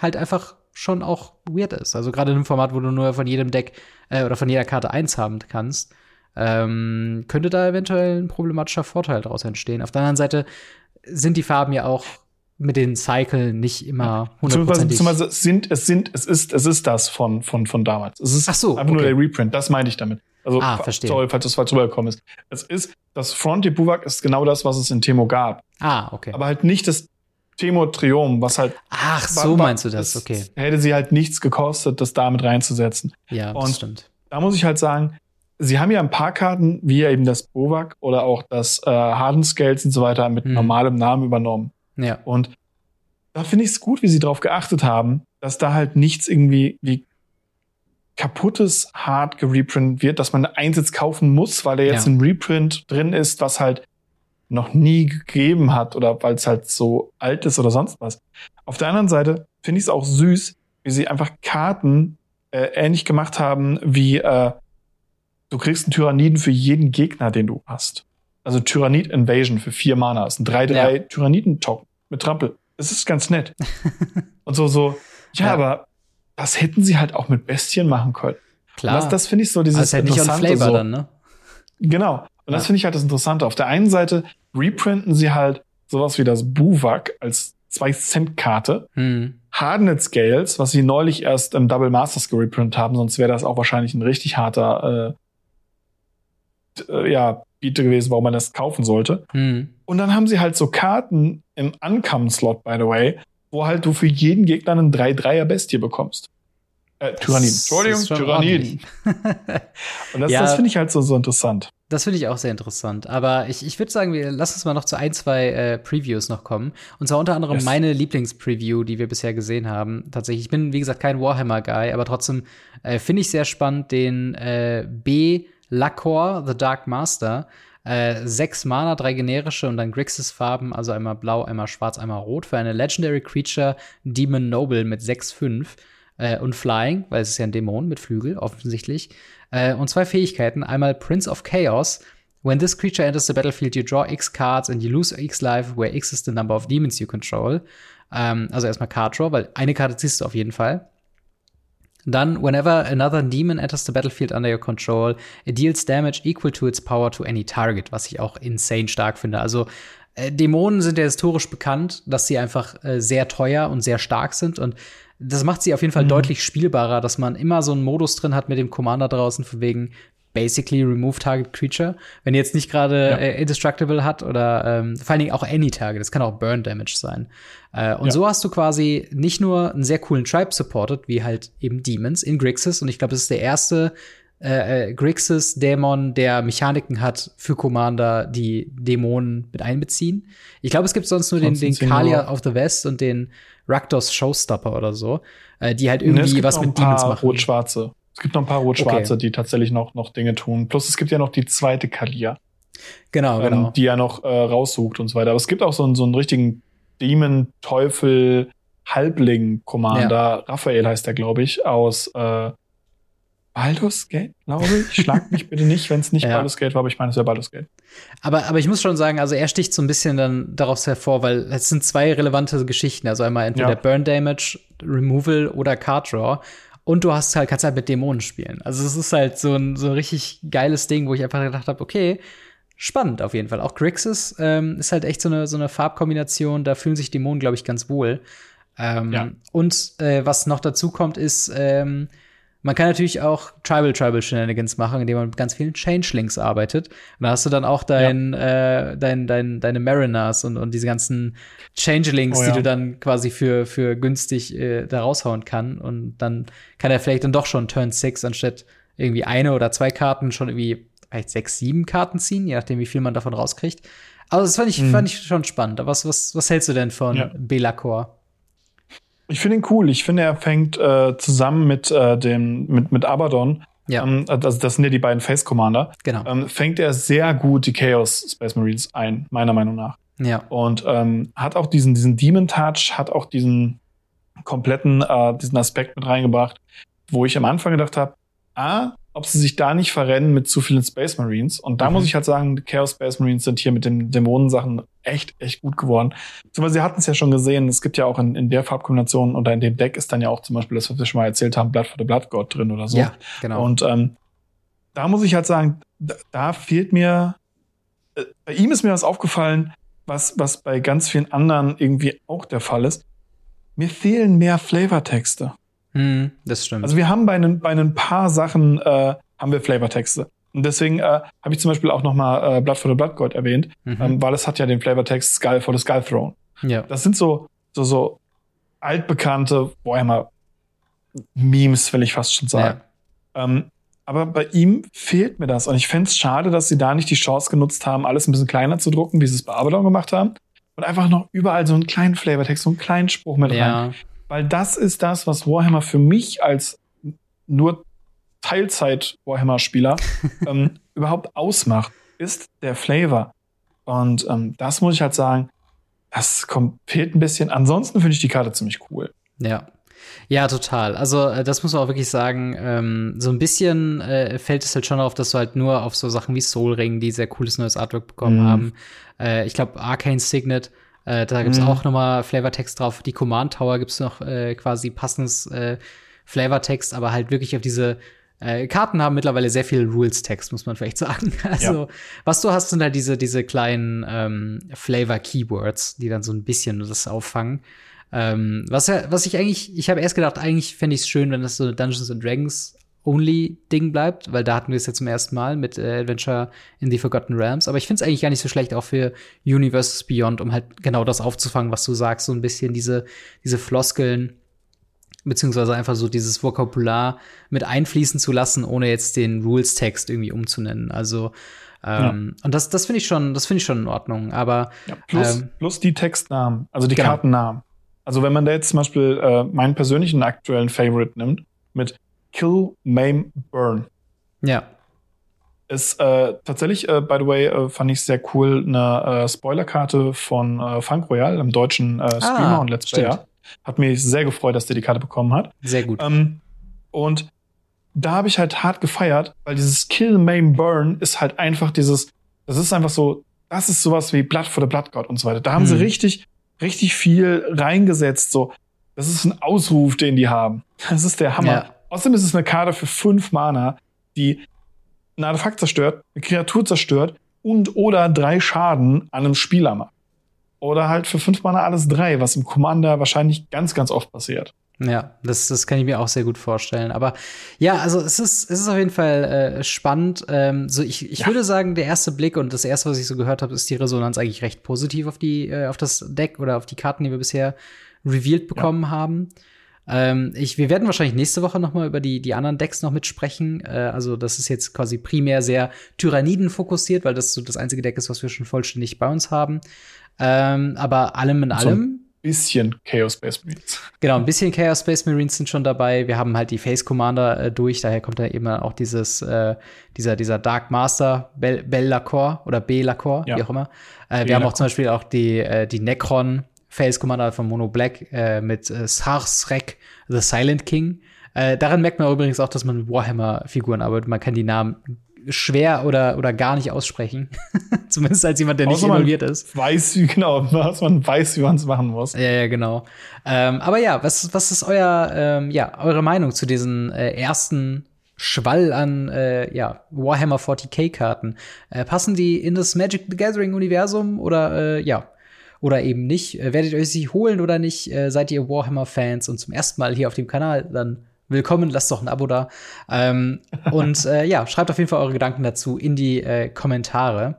halt einfach schon auch weird ist. Also gerade in einem Format, wo du nur von jedem Deck äh, oder von jeder Karte eins haben kannst, ähm, könnte da eventuell ein problematischer Vorteil daraus entstehen. Auf der anderen Seite sind die Farben ja auch mit den Cyclen nicht immer hundertprozentig.
beziehungsweise es sind, es sind, es ist, es ist das von, von, von damals. Es ist
Ach so,
einfach nur
okay.
der Reprint. Das meine ich damit. Also,
Ah, verstehe.
sorry, falls das falsch rübergekommen ist. Es ist, das Frontier Buvak ist genau das, was es in Temo gab.
Ah, okay.
Aber halt nicht das Temo Triom, was halt.
Ach, so
wa-
meinst du das, okay.
Hätte sie halt nichts gekostet, das damit reinzusetzen.
Ja, das
und-
stimmt.
Da muss ich halt sagen, sie haben ja ein paar Karten, wie ja eben das Bovak oder auch das äh, Harden Scales und so weiter, mit
Mhm.
normalem Namen übernommen.
Ja.
Und da finde ich es gut, wie sie darauf geachtet haben, dass da halt nichts irgendwie wie kaputtes hart gereprintet wird, dass man eins jetzt kaufen muss, weil da jetzt
Ja.
ein Reprint drin ist, was halt noch nie gegeben hat oder weil es halt so alt ist oder sonst was. Auf der anderen Seite finde ich es auch süß, wie sie einfach Karten äh, ähnlich gemacht haben wie äh, du kriegst einen Tyranniden für jeden Gegner, den du hast. Also Tyrannid Invasion für vier Mana. Das ist ein 3-3
Ja.
Tyranniden-Token mit Trampel. Das ist ganz nett. <laughs> Und so, so, ja,
Ja.
aber das hätten sie halt auch mit Bestien machen können.
Klar.
Und das, das finde ich so dieses
also halt nicht
Interessante.
Flavor
so.
dann, ne?
Genau. Und das
Ja.
finde ich halt das Interessante. Auf der einen Seite reprinten sie halt sowas wie das Buvak als 2-Cent-Karte.
Hm.
Hardened Scales, was sie neulich erst im Double Masters gereprintet haben, sonst wäre das auch wahrscheinlich ein richtig harter äh, äh, ja, Beat gewesen, warum man das kaufen sollte.
Hm.
Und dann haben sie halt so Karten im Uncommon-Slot, by the way, wo halt du für jeden Gegner einen 3-3er Bestie bekommst. Äh, Tyrannin. Entschuldigung, Tyrannin. Und das,
Ja.
das finde ich halt so, so interessant.
Das finde ich auch sehr interessant. Aber ich, ich würde sagen, wir lass uns mal noch zu ein, zwei äh, Previews noch kommen. Und zwar unter anderem
Yes.
meine Lieblingspreview, die wir bisher gesehen haben. Tatsächlich, ich bin, wie gesagt, kein Warhammer-Guy, aber trotzdem äh, finde ich sehr spannend den äh, B. Lacor, The Dark Master. Äh, sechs Mana, drei generische und dann Grixis-Farben, also einmal blau, einmal schwarz, einmal rot für eine Legendary Creature Demon Noble mit 6-5 äh, und Flying, weil es ist ja ein Dämon mit Flügel, offensichtlich. Äh, und zwei Fähigkeiten. Einmal Prince of Chaos. When this creature enters the battlefield, you draw X cards and you lose X life, where X is the number of demons you control. Ähm, also erstmal Card Draw, weil eine Karte ziehst du auf jeden Fall. Dann, whenever another demon enters the battlefield under your control, it deals damage equal to its power to any target, was ich auch insane stark finde. Also, äh, Dämonen sind ja historisch bekannt, dass sie einfach äh, sehr teuer und sehr stark sind und das macht sie auf jeden Fall
Mhm.
deutlich spielbarer, dass man immer so einen Modus drin hat mit dem Commander draußen, von wegen basically remove target creature. Wenn ihr jetzt nicht gerade
Ja.
äh, indestructible hat oder ähm, vor allen Dingen auch any target, das kann auch burn damage sein. Äh, und
Ja.
so hast du quasi nicht nur einen sehr coolen Tribe supported, wie halt eben Demons in Grixis und ich glaube, das ist der erste äh, äh, Grixis-Dämon, der Mechaniken hat für Commander, die Dämonen mit einbeziehen. Ich glaube, es gibt sonst nur den,
Sonst
den
sie
Kalia of the West und den Rakdos Showstopper oder so, äh, die halt
Ne, es
irgendwie
gibt
was
noch ein
mit Demons
paar
machen.
Rot-Schwarze. Es gibt noch ein paar Rot-Schwarze, die tatsächlich noch, noch Dinge tun. Plus es gibt ja noch die zweite Kalia,
Genau, genau.
ähm, die ja noch äh, raussucht und so weiter. Aber es gibt auch so, einen- so einen richtigen Demon, Teufel, Halbling-Commander. Raphael heißt der, glaube ich, aus, äh, Baldur's Gate, glaube ich. Schlag mich bitte nicht, wenn es nicht <laughs> ja. Baldur's Gate war, aber ich meine, es wäre Baldur's Gate.
Aber, aber ich muss schon sagen, also er sticht so ein bisschen dann daraus hervor, weil es sind zwei relevante Geschichten. Also einmal entweder ja. Burn Damage, Removal oder Card Draw. Und du hast halt, kannst halt mit Dämonen spielen. Also es ist halt so ein, so ein richtig geiles Ding, wo ich einfach gedacht habe, okay, spannend auf jeden Fall. Auch Grixis ähm, ist halt echt so eine, so eine Farbkombination, da fühlen sich Dämonen, glaube ich, ganz wohl. Ähm, ja. Und äh, was noch dazu kommt, ist, ähm, man kann natürlich auch Tribal Tribal Shenanigans machen, indem man mit ganz vielen Changelings arbeitet. Und da hast du dann auch dein, ja. äh, dein, dein, deine Mariners und, und diese ganzen Changelings, oh, ja. die du dann quasi für, für günstig äh, da raushauen kann. Und dann kann er vielleicht dann doch schon Turn 6 anstatt irgendwie eine oder zwei Karten schon irgendwie vielleicht sechs, sieben Karten ziehen, je nachdem, wie viel man davon rauskriegt. Also das fand ich, mhm. fand ich schon spannend. Aber was, was, was hältst du denn von ja. Belacor?
Ich finde ihn cool. Ich finde, er fängt äh, zusammen mit äh, dem mit mit Abaddon. Ja. Ähm, also das sind ja die beiden Face Commander.
Genau.
Ähm, fängt er sehr gut die Chaos Space Marines ein, meiner Meinung nach.
Ja.
Und ähm, hat auch diesen diesen Demon Touch, hat auch diesen kompletten äh, diesen Aspekt mit reingebracht, wo ich am Anfang gedacht habe, ah, ob sie sich da nicht verrennen mit zu vielen Space Marines. Und da mhm. muss ich halt sagen, Chaos Space Marines sind hier mit den Dämonensachen echt, echt gut geworden. Beziehungsweise sie hatten es ja schon gesehen, es gibt ja auch in, in der Farbkombination oder in dem Deck ist dann ja auch zum Beispiel das, was wir schon mal erzählt haben, Blood for the Blood God drin oder so.
Ja, genau.
Und ähm, da muss ich halt sagen, da, da fehlt mir, äh, bei ihm ist mir was aufgefallen, was, was bei ganz vielen anderen irgendwie auch der Fall ist. Mir fehlen mehr Flavortexte.
Hm, das stimmt.
Also wir haben bei ein, bei ein paar Sachen äh, haben wir Flavortexte. Und deswegen äh, habe ich zum Beispiel auch noch mal äh, Blood for the Blood God erwähnt, mhm. ähm, weil es hat ja den Flavortext Skull for the Skull Throne.
Ja.
Das sind so so so altbekannte Warhammer Memes, will ich fast schon sagen. Ja. Ähm, aber bei ihm fehlt mir das. Und ich fände es schade, dass sie da nicht die Chance genutzt haben, alles ein bisschen kleiner zu drucken, wie sie es bei Abaddon gemacht haben. Und einfach noch überall so einen kleinen Flavortext, so einen kleinen Spruch mit ja. rein. Weil das ist das, was Warhammer für mich als nur Teilzeit-Warhammer-Spieler <laughs> ähm, überhaupt ausmacht, ist der Flavor. Und ähm, das muss ich halt sagen, das kommt, fehlt ein bisschen. Ansonsten finde ich die Karte ziemlich cool.
Ja. Ja, total. Also, äh, das muss man auch wirklich sagen. Ähm, so ein bisschen äh, fällt es halt schon auf, dass du halt nur auf so Sachen wie Soul Ring, die sehr cooles neues Artwork bekommen mm. haben. Äh, ich glaube, Arcane Signet, äh, da gibt's mm. auch noch mal Flavortext drauf. Die Command Tower gibt's noch äh, quasi passendes äh, Flavortext, aber halt wirklich auf diese äh, Karten haben mittlerweile sehr viel Rules-Text, muss man vielleicht <laughs> sagen. Also, ja. was du hast, sind halt diese, diese kleinen ähm, Flavor-Keywords, die dann so ein bisschen das auffangen. Ähm, was, was ich eigentlich, ich habe erst gedacht, eigentlich fände ich es schön, wenn das so eine Dungeons and Dragons Only-Ding bleibt, weil da hatten wir es ja zum ersten Mal mit äh, Adventure in the Forgotten Realms. Aber ich finde es eigentlich gar nicht so schlecht, auch für Universes Beyond, um halt genau das aufzufangen, was du sagst, so ein bisschen diese, diese Floskeln beziehungsweise einfach so dieses Vokabular mit einfließen zu lassen, ohne jetzt den Rules-Text irgendwie umzunennen. Also ähm, ja. und das, das finde ich schon, das finde ich schon in Ordnung. Aber
ja, plus, ähm, plus die Textnamen, also die genau. Kartennamen. Also wenn man da jetzt zum Beispiel äh, meinen persönlichen aktuellen Favorite nimmt mit Kill, Maim, Burn.
Ja.
Ist äh, tatsächlich, äh, by the way, äh, fand ich sehr cool, eine äh, Spoilerkarte von äh, Funk Royal, im deutschen äh, Streamer ah, und Let's Player. Hat mich sehr gefreut, dass der die Karte bekommen hat.
Sehr gut.
Ähm, und da habe ich halt hart gefeiert, weil dieses Kill, Maim, Burn ist halt einfach dieses, das ist einfach so, das ist sowas wie Blood for the Blood God und so weiter. Da haben hm. sie mhm. richtig, richtig viel reingesetzt, so. Das ist ein Ausruf, den die haben. Das ist der Hammer. Ja. Außerdem ist es eine Karte für fünf Mana, die ein Artefakt zerstört, eine Kreatur zerstört und oder drei Schaden an einem Spieler macht. Oder halt für fünf Mana alles drei, was im Commander wahrscheinlich ganz, ganz oft passiert.
Ja, das, das kann ich mir auch sehr gut vorstellen. Aber ja, also es ist, es ist auf jeden Fall äh, spannend. Ähm, so ich ich ja. würde sagen, der erste Blick und das erste, was ich so gehört habe, ist die Resonanz eigentlich recht positiv auf die, äh, auf das Deck oder auf die Karten, die wir bisher revealed bekommen ja. haben. Ähm, ich, wir werden wahrscheinlich nächste Woche noch mal über die, die anderen Decks noch mitsprechen. Äh, also das ist jetzt quasi primär sehr Tyranniden fokussiert, weil das so das einzige Deck ist, was wir schon vollständig bei uns haben. Ähm, aber allem in allem.
bisschen Chaos Space Marines.
Genau, ein bisschen Chaos Space Marines sind schon dabei. Wir haben halt die Face Commander äh, durch, daher kommt da eben auch dieses, äh, dieser, dieser Dark Master, Bell, Bell Lacor oder B Lacor, ja. wie auch immer. Äh, wir haben auch zum Beispiel auch die, äh, die Necron Face Commander von Mono Black äh, mit äh, Sarsrek, The Silent King. Äh, daran merkt man übrigens auch, dass man mit Warhammer-Figuren arbeitet. Man kann die Namen schwer oder, oder gar nicht aussprechen. <laughs> Zumindest als jemand, der nicht involviert ist.
Weiß, wie genau, <laughs> was man weiß, wie man es machen muss.
Ja, ja, genau. Ähm, aber ja, was, was ist euer, ähm, ja, eure Meinung zu diesen äh, ersten Schwall an äh, ja, Warhammer 40k-Karten? Äh, passen die in das Magic the Gathering-Universum oder äh, ja, oder eben nicht? Äh, werdet ihr euch sie holen oder nicht? Äh, seid ihr Warhammer-Fans und zum ersten Mal hier auf dem Kanal? Dann willkommen, lasst doch ein Abo da. Ähm, <laughs> und äh, ja, schreibt auf jeden Fall eure Gedanken dazu in die äh, Kommentare.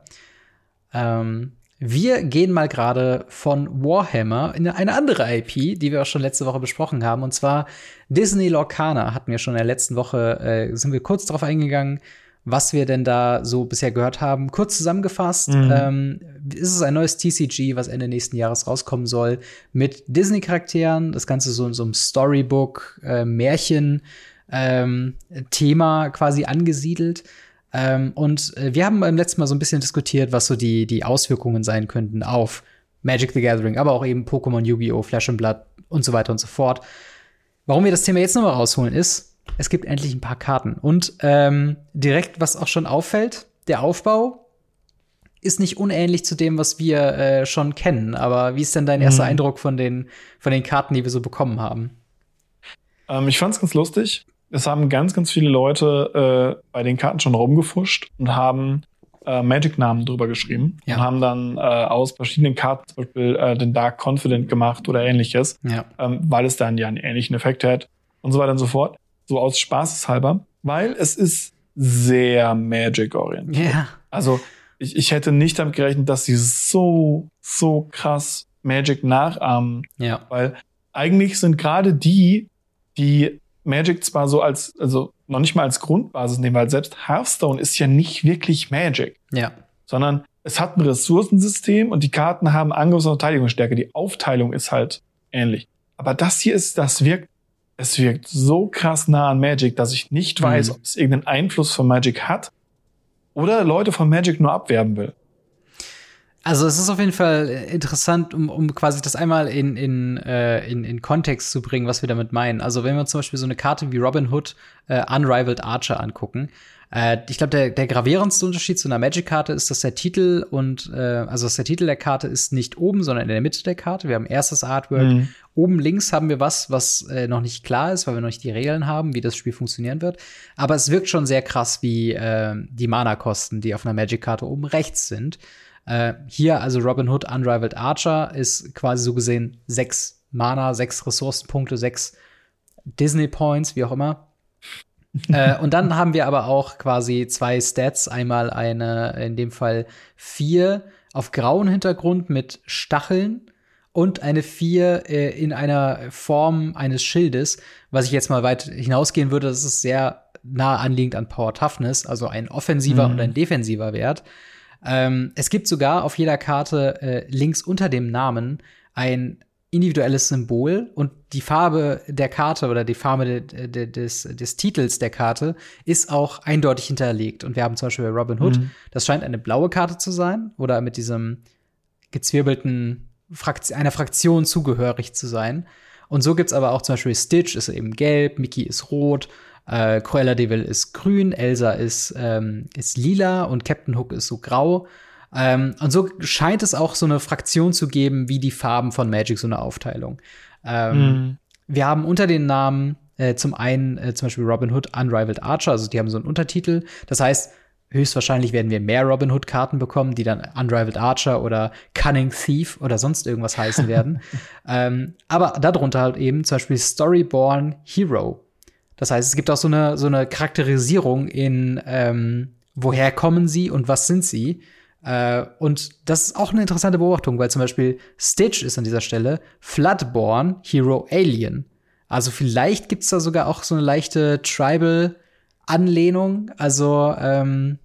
Ähm, wir gehen mal gerade von Warhammer in eine andere IP, die wir auch schon letzte Woche besprochen haben, und zwar Disney Lorcana hatten wir schon in der letzten Woche, äh, sind wir kurz darauf eingegangen, was wir denn da so bisher gehört haben. Kurz zusammengefasst, mhm. ähm, ist es ein neues TCG, was Ende nächsten Jahres rauskommen soll, mit Disney-Charakteren, das Ganze so in so einem Storybook, äh, Märchen, ähm, Thema quasi angesiedelt. Ähm, und äh, wir haben beim letzten Mal so ein bisschen diskutiert, was so die, die Auswirkungen sein könnten auf Magic the Gathering, aber auch eben Pokémon, Yu-Gi-Oh!, Flash and Blood und so weiter und so fort. Warum wir das Thema jetzt nochmal rausholen, ist, es gibt endlich ein paar Karten. Und ähm, direkt, was auch schon auffällt, der Aufbau ist nicht unähnlich zu dem, was wir äh, schon kennen. Aber wie ist denn dein erster mhm. Eindruck von den, von den Karten, die wir so bekommen haben?
Ähm, ich fand's ganz lustig. Es haben ganz, ganz viele Leute äh, bei den Karten schon rumgefuscht und haben äh, Magic-Namen drüber geschrieben ja. und haben dann äh, aus verschiedenen Karten zum Beispiel äh, den Dark Confident gemacht oder ähnliches, ja. ähm, weil es dann ja einen ähnlichen Effekt hat und so weiter und so fort so aus Spaßeshalber, weil es ist sehr Magic-orientiert.
Ja.
Also ich, ich hätte nicht damit gerechnet, dass sie so, so krass Magic nachahmen.
Ja.
Weil eigentlich sind gerade die, die Magic zwar so als, also noch nicht mal als Grundbasis nehmen, weil selbst Hearthstone ist ja nicht wirklich Magic.
Ja.
Sondern es hat ein Ressourcensystem und die Karten haben Angriffs- und Verteidigungsstärke. Die Aufteilung ist halt ähnlich. Aber das hier ist, das wirkt es wirkt so krass nah an Magic, dass ich nicht weiß, mhm. ob es irgendeinen Einfluss von Magic hat oder Leute von Magic nur abwerben will.
Also es ist auf jeden Fall interessant, um, um quasi das einmal in, in, äh, in, in Kontext zu bringen, was wir damit meinen. Also wenn wir uns zum Beispiel so eine Karte wie Robin Hood äh, Unrivaled Archer angucken, äh, ich glaube, der, der gravierendste Unterschied zu einer Magic-Karte ist, dass der Titel und äh, also dass der Titel der Karte ist nicht oben, sondern in der Mitte der Karte. Wir haben erstes Artwork. Mhm. Oben links haben wir was, was äh, noch nicht klar ist, weil wir noch nicht die Regeln haben, wie das Spiel funktionieren wird. Aber es wirkt schon sehr krass, wie äh, die Mana-Kosten, die auf einer Magic-Karte oben rechts sind. Äh, hier also Robin Hood Unrivaled Archer ist quasi so gesehen sechs Mana, sechs Ressourcenpunkte, sechs Disney Points, wie auch immer äh, und dann haben wir aber auch quasi zwei Stats. Einmal eine, in dem Fall vier auf grauen Hintergrund mit Stacheln und eine vier äh, in einer Form eines Schildes, was ich jetzt mal weit hinausgehen würde. Das ist sehr nah anliegend an Power Toughness, also ein offensiver mhm. und ein defensiver Wert. Ähm, es gibt sogar auf jeder Karte äh, links unter dem Namen ein individuelles Symbol und die Farbe der Karte oder die Farbe de, de, des, des Titels der Karte ist auch eindeutig hinterlegt. Und wir haben zum Beispiel bei Robin Hood, mhm. das scheint eine blaue Karte zu sein oder mit diesem gezwirbelten Frakt einer Fraktion zugehörig zu sein. Und so gibt's aber auch zum Beispiel Stitch ist eben gelb, Mickey ist rot, äh, Cruella de Vil ist grün, Elsa ist, ähm, ist lila und Captain Hook ist so grau. Ähm, und so scheint es auch so eine Fraktion zu geben, wie die Farben von Magic, so eine Aufteilung. Ähm, mhm. Wir haben unter den Namen äh, zum einen äh, zum Beispiel Robin Hood Unrivaled Archer, also die haben so einen Untertitel. Das heißt, höchstwahrscheinlich werden wir mehr Robin Hood Karten bekommen, die dann Unrivaled Archer oder Cunning Thief oder sonst irgendwas heißen werden. <laughs> ähm, aber darunter halt eben zum Beispiel Storyborn Hero. Das heißt, es gibt auch so eine, so eine Charakterisierung in ähm, woher kommen sie und was sind sie. Äh, und das ist auch eine interessante Beobachtung, weil zum Beispiel Stitch ist an dieser Stelle Floodborn Hero Alien. Also vielleicht gibt's da sogar auch so eine leichte Tribal-Anlehnung. Also ähm,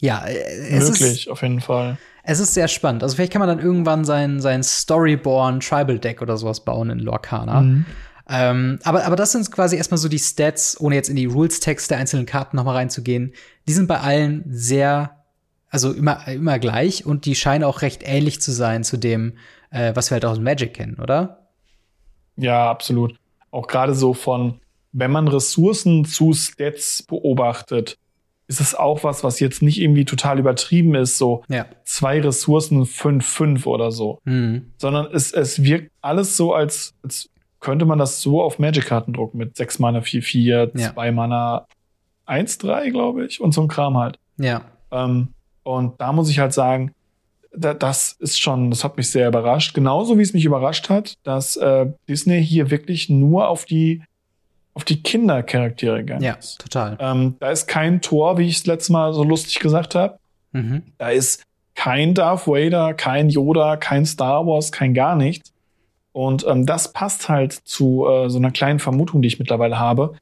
ja, äh,
es Möglich, ist, auf jeden Fall.
Es ist sehr spannend. Also vielleicht kann man dann irgendwann sein, sein Storyborn Tribal Deck oder sowas bauen in Lorcana. Mhm. Ähm, aber, aber das sind quasi erstmal so die Stats, ohne jetzt in die Rules-Text der einzelnen Karten nochmal reinzugehen. Die sind bei allen sehr also immer, immer gleich und die scheinen auch recht ähnlich zu sein zu dem, äh, was wir halt aus Magic kennen, oder?
Ja, absolut. Auch gerade so von wenn man Ressourcen zu Stats beobachtet, ist es auch was, was jetzt nicht irgendwie total übertrieben ist, so
Ja.
zwei Ressourcen, fünf, fünf oder so.
Mhm.
Sondern es, es wirkt alles so, als, als könnte man das so auf Magic-Karten drucken mit sechs Mana 4-4,
Ja.
zwei Mana 1-3, glaube ich, und so ein Kram halt.
Ja.
Ähm, und da muss ich halt sagen, da, das ist schon, das hat mich sehr überrascht. Genauso wie es mich überrascht hat, dass äh, Disney hier wirklich nur auf die auf die Kindercharaktere gegangen
Ja,
ist.
total.
Ähm, da ist kein Tor, wie ich es letztes Mal so lustig gesagt habe.
Mhm.
Da ist kein Darth Vader, kein Yoda, kein Star Wars, kein gar nichts. Und ähm, das passt halt zu äh, so einer kleinen Vermutung, die ich mittlerweile habe,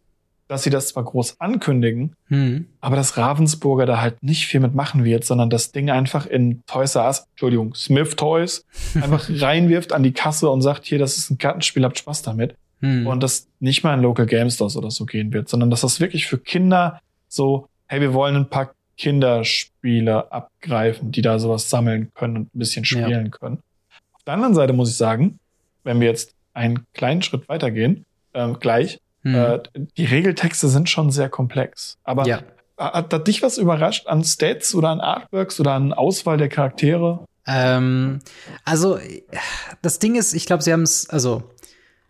dass sie das zwar groß ankündigen,
Mhm.
aber dass Ravensburger da halt nicht viel mitmachen wird, sondern das Ding einfach in Toys R Us, Entschuldigung, Smith Toys, <laughs> einfach reinwirft an die Kasse und sagt, hier, das ist ein Kartenspiel, habt Spaß damit.
Mhm.
Und das nicht mal in Local Game Stores oder so gehen wird, sondern dass das wirklich für Kinder so, hey, wir wollen ein paar Kinderspiele abgreifen, die da sowas sammeln können und ein bisschen
Ja.
spielen können. Auf der anderen Seite muss ich sagen, wenn wir jetzt einen kleinen Schritt weitergehen, ähm, gleich,
Mhm.
äh, die Regeltexte sind schon sehr komplex. Aber
ja.
hat, hat dich was überrascht an Stats oder an Artworks oder an Auswahl der Charaktere?
Ähm, also, das Ding ist, ich glaube, sie haben es, also,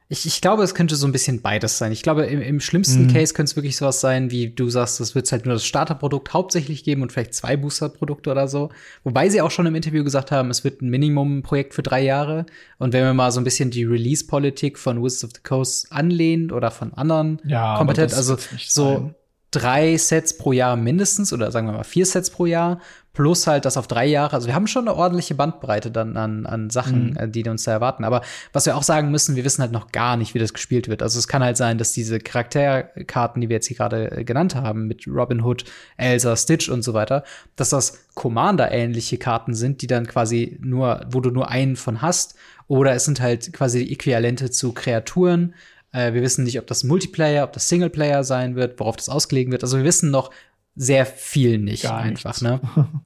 ich, ich glaube, es könnte so ein bisschen beides sein. Ich glaube, im, im schlimmsten
Mhm.
Case könnte es wirklich sowas sein, wie du sagst, es wird halt nur das Starterprodukt hauptsächlich geben und vielleicht zwei Boosterprodukte oder so. Wobei sie auch schon im Interview gesagt haben, es wird ein Minimum-Projekt für drei Jahre. Und wenn wir mal so ein bisschen die Release-Politik von Wizards of the Coast anlehnen oder von anderen
Ja,
kompetent, also so drei Sets pro Jahr mindestens oder sagen wir mal vier Sets pro Jahr plus halt das auf drei Jahre. Also wir haben schon eine ordentliche Bandbreite dann an, an Sachen,
Mhm.
äh, die uns da erwarten. Aber was wir auch sagen müssen, wir wissen halt noch gar nicht, wie das gespielt wird. Also es kann halt sein, dass diese Charakterkarten, die wir jetzt hier gerade äh, genannt haben, mit Robin Hood, Elsa, Stitch und so weiter, dass das Commander-ähnliche Karten sind, die dann quasi nur, wo du nur einen von hast. Oder es sind halt quasi die Äquivalente zu Kreaturen, äh, wir wissen nicht, ob das Multiplayer, ob das Singleplayer sein wird, worauf das ausgelegen wird. Also wir wissen noch sehr viel nicht
Gar
einfach,
nichts.
ne? <laughs>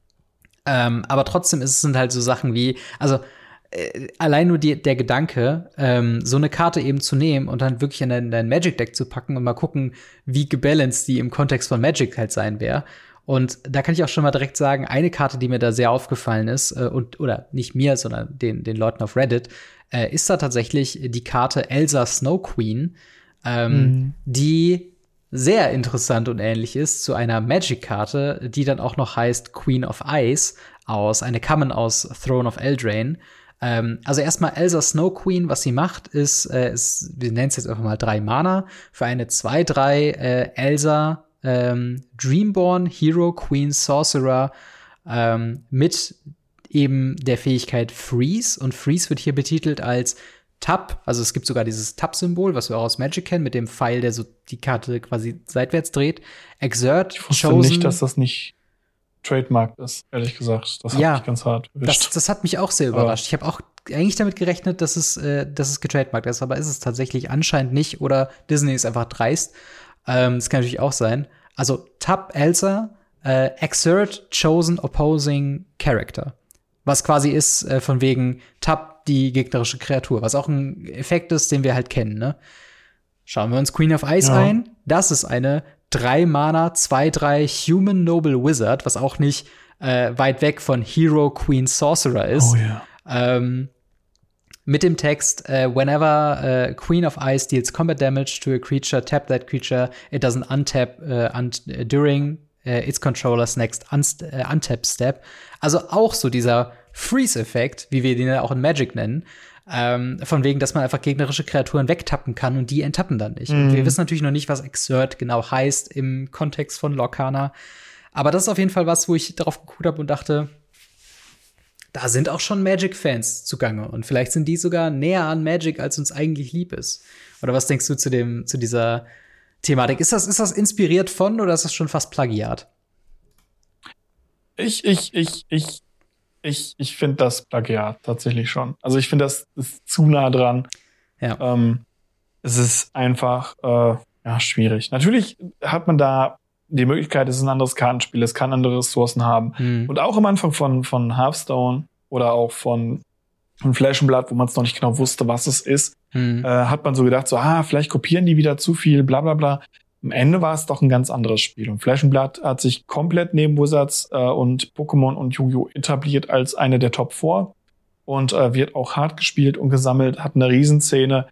ähm, aber trotzdem ist es sind halt so Sachen wie, also äh, allein nur die, der Gedanke, ähm, so eine Karte eben zu nehmen und dann wirklich in dein, dein Magic Deck zu packen und mal gucken, wie gebalanced die im Kontext von Magic halt sein wäre. Und da kann ich auch schon mal direkt sagen, eine Karte, die mir da sehr aufgefallen ist, äh, und, oder nicht mir, sondern den, den Leuten auf Reddit, äh, ist da tatsächlich die Karte Elsa Snow Queen, ähm,
Mhm.
die sehr interessant und ähnlich ist zu einer Magic-Karte, die dann auch noch heißt Queen of Ice aus, eine Common aus Throne of Eldraine. Ähm, also erstmal Elsa Snow Queen, was sie macht, ist, äh, ist wir nennen es jetzt einfach mal drei Mana, für eine 2-3 äh, Elsa ähm, Dreamborn, Hero, Queen, Sorcerer ähm, mit eben der Fähigkeit Freeze. Und Freeze wird hier betitelt als Tab, also es gibt sogar dieses Tab-Symbol, was wir auch aus Magic kennen, mit dem Pfeil, der so die Karte quasi seitwärts dreht. Exert,
Ich wusste
Chosen.
nicht, dass das nicht Trademark ist, ehrlich gesagt. Das hat
Ja.
mich ganz hart
Das,
erwischt.
das hat mich auch sehr
Aber-
überrascht. Ich habe auch eigentlich damit gerechnet, dass es, äh, dass es getrademarkt ist, aber ist es tatsächlich anscheinend nicht oder Disney ist einfach dreist. Ähm, das kann natürlich auch sein. Also Tab Elsa, äh, Exert Chosen Opposing Character. Was quasi ist äh, von wegen Tab die gegnerische Kreatur, was auch ein Effekt ist, den wir halt kennen, ne? Schauen wir uns Queen of Ice
Ja.
ein. Das ist eine 3 Mana 2-3 Human Noble Wizard, was auch nicht äh, weit weg von Hero Queen Sorcerer ist.
Oh ja.
Ähm, mit dem Text, äh, whenever äh, Queen of Ice deals combat damage to a creature, tap that creature, it doesn't untap äh, un during its controller's next untap step. Also auch so dieser Freeze-Effekt, wie wir den ja auch in Magic nennen, ähm, von wegen, dass man einfach gegnerische Kreaturen wegtappen kann und die enttappen dann nicht. Und
Mhm.
wir wissen natürlich noch nicht, was Exert genau heißt im Kontext von Lorcana. Aber das ist auf jeden Fall was, wo ich darauf geguckt habe und dachte, da sind auch schon Magic-Fans zugange. Und vielleicht sind die sogar näher an Magic, als uns eigentlich lieb ist. Oder was denkst du zu dem, zu dieser Thematik? Ist das, ist das inspiriert von oder ist das schon fast Plagiat?
Ich, ich, ich, ich, ich, ich finde das Plagiat tatsächlich schon. Also ich finde, das ist zu nah dran.
Ja.
Ähm, es ist einfach äh, ja, schwierig. Natürlich hat man da die Möglichkeit, es ist ein anderes Kartenspiel, es kann andere Ressourcen haben.
Hm.
Und auch am Anfang von, von Hearthstone oder auch von von Flash and Blood, wo man es noch nicht genau wusste, was es ist, mhm. äh, hat man so gedacht, so, ah, vielleicht kopieren die wieder zu viel, bla bla bla. Am Ende war es doch ein ganz anderes Spiel. Und Flash and Blood hat sich komplett neben Wizards äh, und Pokémon und Yu-Gi-Oh! etabliert als eine der Top 4 und äh, wird auch hart gespielt und gesammelt, hat eine Riesenszene.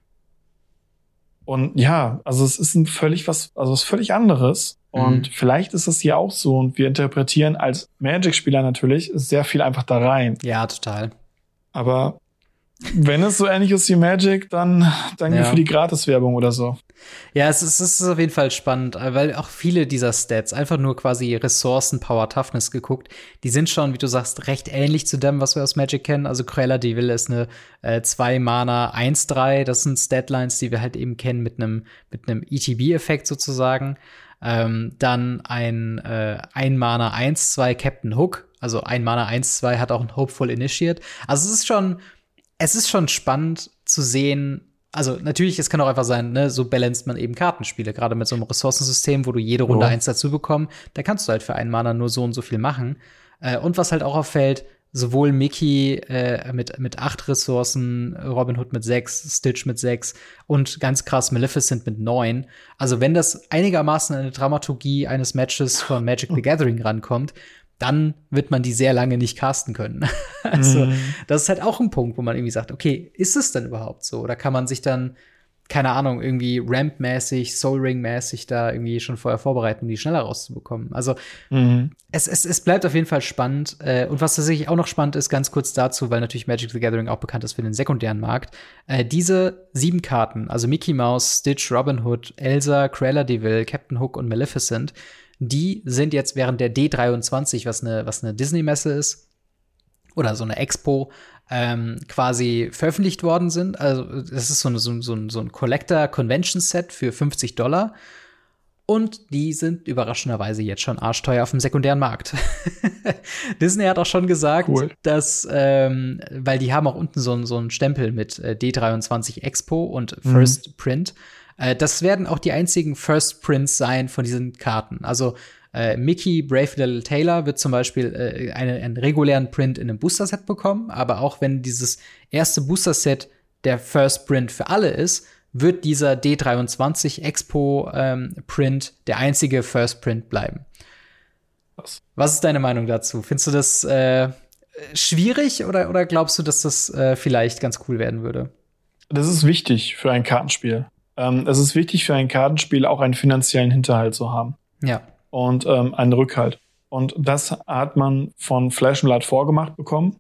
Und ja, also es ist ein völlig was, also es ist völlig anderes. Und mhm. vielleicht ist es hier auch so. Und wir interpretieren als Magic-Spieler natürlich sehr viel einfach da rein.
Ja, total.
Aber wenn es so ähnlich ist wie Magic, dann danke ja. für die Gratiswerbung oder so.
Ja, es ist, es ist auf jeden Fall spannend, weil auch viele dieser Stats, einfach nur quasi Ressourcen, Power, Toughness geguckt, die sind schon, wie du sagst, recht ähnlich zu dem, was wir aus Magic kennen. Also Cruella de Vil ist eine 2 äh, Mana 1-3, das sind Statlines, die wir halt eben kennen mit einem mit einem ETB-Effekt sozusagen. Ähm, dann ein äh, 1 Mana 1-2 Captain Hook, also ein Mana 1-2 hat auch ein Hopeful Initiate. Also es ist schon es ist schon spannend zu sehen. Also natürlich, es kann auch einfach sein, ne, so balanced man eben Kartenspiele, gerade mit so einem Ressourcensystem, wo du jede Runde oh. eins dazu bekommst, da kannst du halt für einen Mana nur so und so viel machen. Äh, und was halt auch auffällt, sowohl Mickey äh, mit, mit acht Ressourcen, Robin Hood mit sechs, Stitch mit sechs und ganz krass Maleficent mit neun. Also wenn das einigermaßen an eine Dramaturgie eines Matches von Magic the <laughs> Gathering rankommt, dann wird man die sehr lange nicht casten können. <laughs> also, mm. das ist halt auch ein Punkt, wo man irgendwie sagt, okay, ist es denn überhaupt so? Oder kann man sich dann, keine Ahnung, irgendwie Ramp-mäßig, Soul Ring-mäßig da irgendwie schon vorher vorbereiten, um die schneller rauszubekommen? Also, mm. es, es, es bleibt auf jeden Fall spannend. Äh, und was tatsächlich auch noch spannend ist, ganz kurz dazu, weil natürlich Magic the Gathering auch bekannt ist für den sekundären Markt. Äh, diese sieben Karten, also Mickey Mouse, Stitch, Robin Hood, Elsa, Cruella de Vil, Captain Hook und Maleficent, die sind jetzt während der D23, was eine, was eine Disney-Messe ist, oder so eine Expo, ähm, quasi veröffentlicht worden sind. Also, das ist so, eine, so, so, so ein Collector-Convention-Set für 50 Dollar. Und die sind überraschenderweise jetzt schon arschteuer auf dem sekundären Markt. <laughs> Disney hat auch schon gesagt, cool. dass, ähm, weil die haben auch unten so, so einen Stempel mit äh, D23 Expo und mhm. First mhm. Print. Äh, das werden auch die einzigen First Prints sein von diesen Karten. Also äh, Mickey Brave Little Taylor wird zum Beispiel äh, eine, einen regulären Print in einem Booster-Set bekommen, aber auch wenn dieses erste Booster-Set der First Print für alle ist, wird dieser D23 Expo ähm, Print der einzige First Print bleiben. Was? Was ist deine Meinung dazu? Findest du das äh, schwierig oder, oder glaubst du, dass das äh, vielleicht ganz cool werden würde?
Das ist wichtig für ein Kartenspiel. Ähm, es ist wichtig für ein Kartenspiel auch einen finanziellen Hinterhalt zu haben.
Ja.
Und ähm, einen Rückhalt. Und das hat man von Flash and Blood vorgemacht bekommen.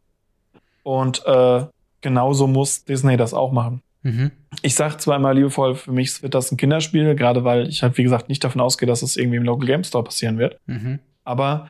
Und äh, genauso muss Disney das auch machen. Mhm. Ich sag zwar immer liebevoll, für mich wird das ein Kinderspiel, gerade weil ich halt, wie gesagt, nicht davon ausgehe, dass es irgendwie im Local Game Store passieren wird. Mhm. Aber,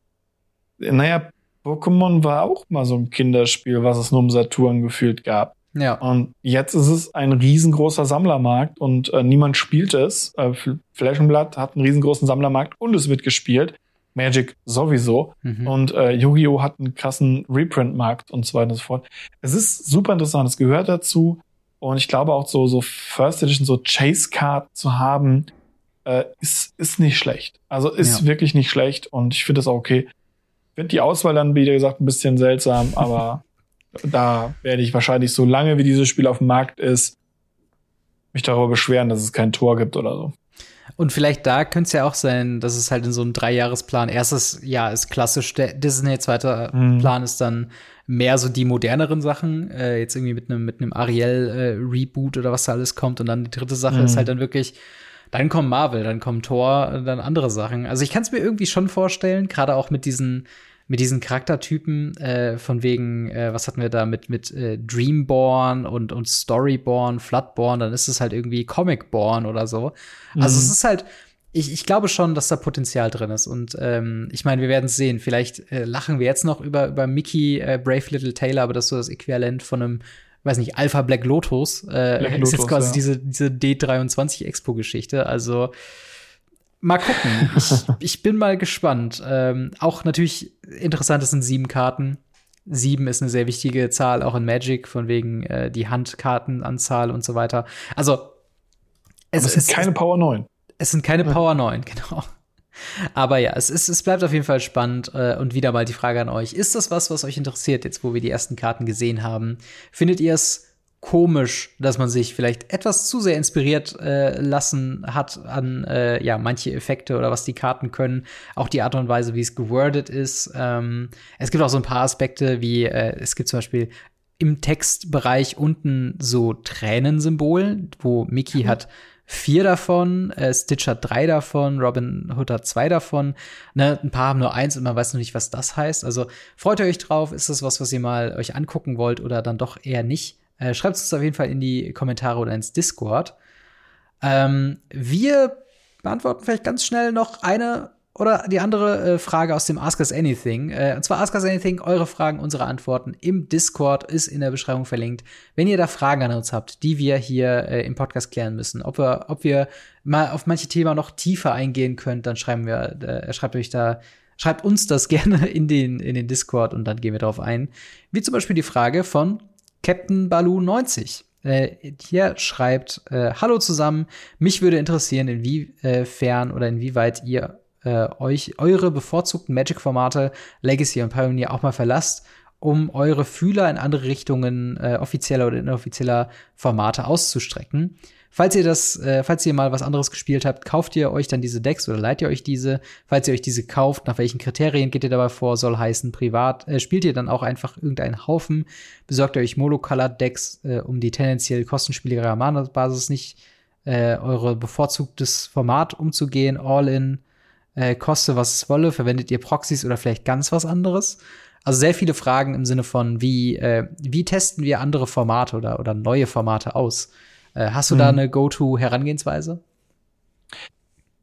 naja, Pokémon war auch mal so ein Kinderspiel, was es nur um Saturn gefühlt gab.
Ja.
Und jetzt ist es ein riesengroßer Sammlermarkt und äh, niemand spielt es. Äh, Blood hat einen riesengroßen Sammlermarkt und es wird gespielt. Magic sowieso. Mhm. Und äh, Yu-Gi-Oh! hat einen krassen Reprint-Markt und so weiter und so fort. Es ist super interessant, es gehört dazu. Und ich glaube auch so, so First Edition, so Chase-Card zu haben, äh, ist, ist nicht schlecht. Also ist ja. wirklich nicht schlecht und ich finde das auch okay. Ich finde die Auswahl dann, wie gesagt, ein bisschen seltsam, <laughs> aber da werde ich wahrscheinlich so lange, wie dieses Spiel auf dem Markt ist, mich darüber beschweren, dass es kein Tor gibt oder so.
Und vielleicht da könnte es ja auch sein, dass es halt in so einem Dreijahresplan, erstes Jahr ist klassisch der Disney, zweiter mhm. Plan ist dann mehr so die moderneren Sachen, äh, jetzt irgendwie mit einem mit einem Ariel äh, Reboot oder was da alles kommt und dann die dritte Sache mhm. ist halt dann wirklich dann kommt Marvel, dann kommt Thor, dann andere Sachen. Also ich kann es mir irgendwie schon vorstellen, gerade auch mit diesen mit diesen Charaktertypen äh, von wegen, äh, was hatten wir da mit, mit äh, Dreamborn und, und Storyborn, Floodborn, dann ist es halt irgendwie Comicborn oder so. Mhm. Also es ist halt, ich, ich glaube schon, dass da Potenzial drin ist. Und ähm, ich meine, wir werden es sehen. Vielleicht äh, lachen wir jetzt noch über, über Mickey äh, Brave Little Taylor, aber das ist so das Äquivalent von einem, weiß nicht, Alpha Black Lotus. Äh, Black <laughs> ist jetzt quasi ja. diese, diese D23 Expo-Geschichte. Also mal gucken. Ich, <laughs> ich bin mal gespannt. Ähm, auch natürlich interessant, es sind sieben Karten. Sieben ist eine sehr wichtige Zahl, auch in Magic, von wegen äh, die Handkartenanzahl und so weiter. Also,
es, es sind keine Power 9.
Es sind keine Power 9, genau. Aber ja, es, ist, es bleibt auf jeden Fall spannend. Äh, und wieder mal die Frage an euch: Ist das was, was euch interessiert, jetzt wo wir die ersten Karten gesehen haben? Findet ihr es komisch, dass man sich vielleicht etwas zu sehr inspiriert äh, lassen hat an äh, ja manche Effekte oder was die Karten können, auch die Art und Weise, wie es gewordet ist. Ähm, es gibt auch so ein paar Aspekte, wie äh, es gibt zum Beispiel im Textbereich unten so Tränensymbol, wo Mickey mhm. hat vier davon, äh, Stitch hat drei davon, Robin Hood hat zwei davon. Ne, ein paar haben nur eins und man weiß noch nicht, was das heißt. Also freut ihr euch drauf? Ist das was, was ihr mal euch angucken wollt oder dann doch eher nicht? Äh, Schreibt es auf jeden Fall in die Kommentare oder ins Discord. Ähm, wir beantworten vielleicht ganz schnell noch eine oder die andere äh, Frage aus dem Ask Us Anything. Äh, und zwar Ask Us Anything, eure Fragen, unsere Antworten im Discord ist in der Beschreibung verlinkt. Wenn ihr da Fragen an uns habt, die wir hier äh, im Podcast klären müssen, ob wir, ob wir mal auf manche Themen noch tiefer eingehen könnt, dann schreiben wir, äh, schreibt euch da, schreibt uns das <laughs> gerne in den, in den Discord und dann gehen wir darauf ein. Wie zum Beispiel die Frage von Captain Baloo 90. Äh, hier schreibt, äh, Hallo zusammen, mich würde interessieren, inwiefern oder inwieweit ihr äh, euch eure bevorzugten Magic-Formate Legacy und Pioneer auch mal verlasst, um eure Fühler in andere Richtungen äh, offizieller oder inoffizieller Formate auszustrecken. Falls ihr das, äh, falls ihr mal was anderes gespielt habt, kauft ihr euch dann diese Decks oder leiht ihr euch diese. Falls ihr euch diese kauft, nach welchen Kriterien geht ihr dabei vor? Soll heißen, privat, äh, spielt ihr dann auch einfach irgendeinen Haufen, besorgt ihr euch Monocolored Decks, äh, um die tendenziell kostenspieligere Mana-Basis nicht äh, eure bevorzugtes Format umzugehen, all in, äh, koste was es wolle, verwendet ihr Proxys oder vielleicht ganz was anderes? Also sehr viele Fragen im Sinne von, wie, äh, wie testen wir andere Formate oder, oder neue Formate aus? Äh, hast du mhm. da eine Go-To-Herangehensweise?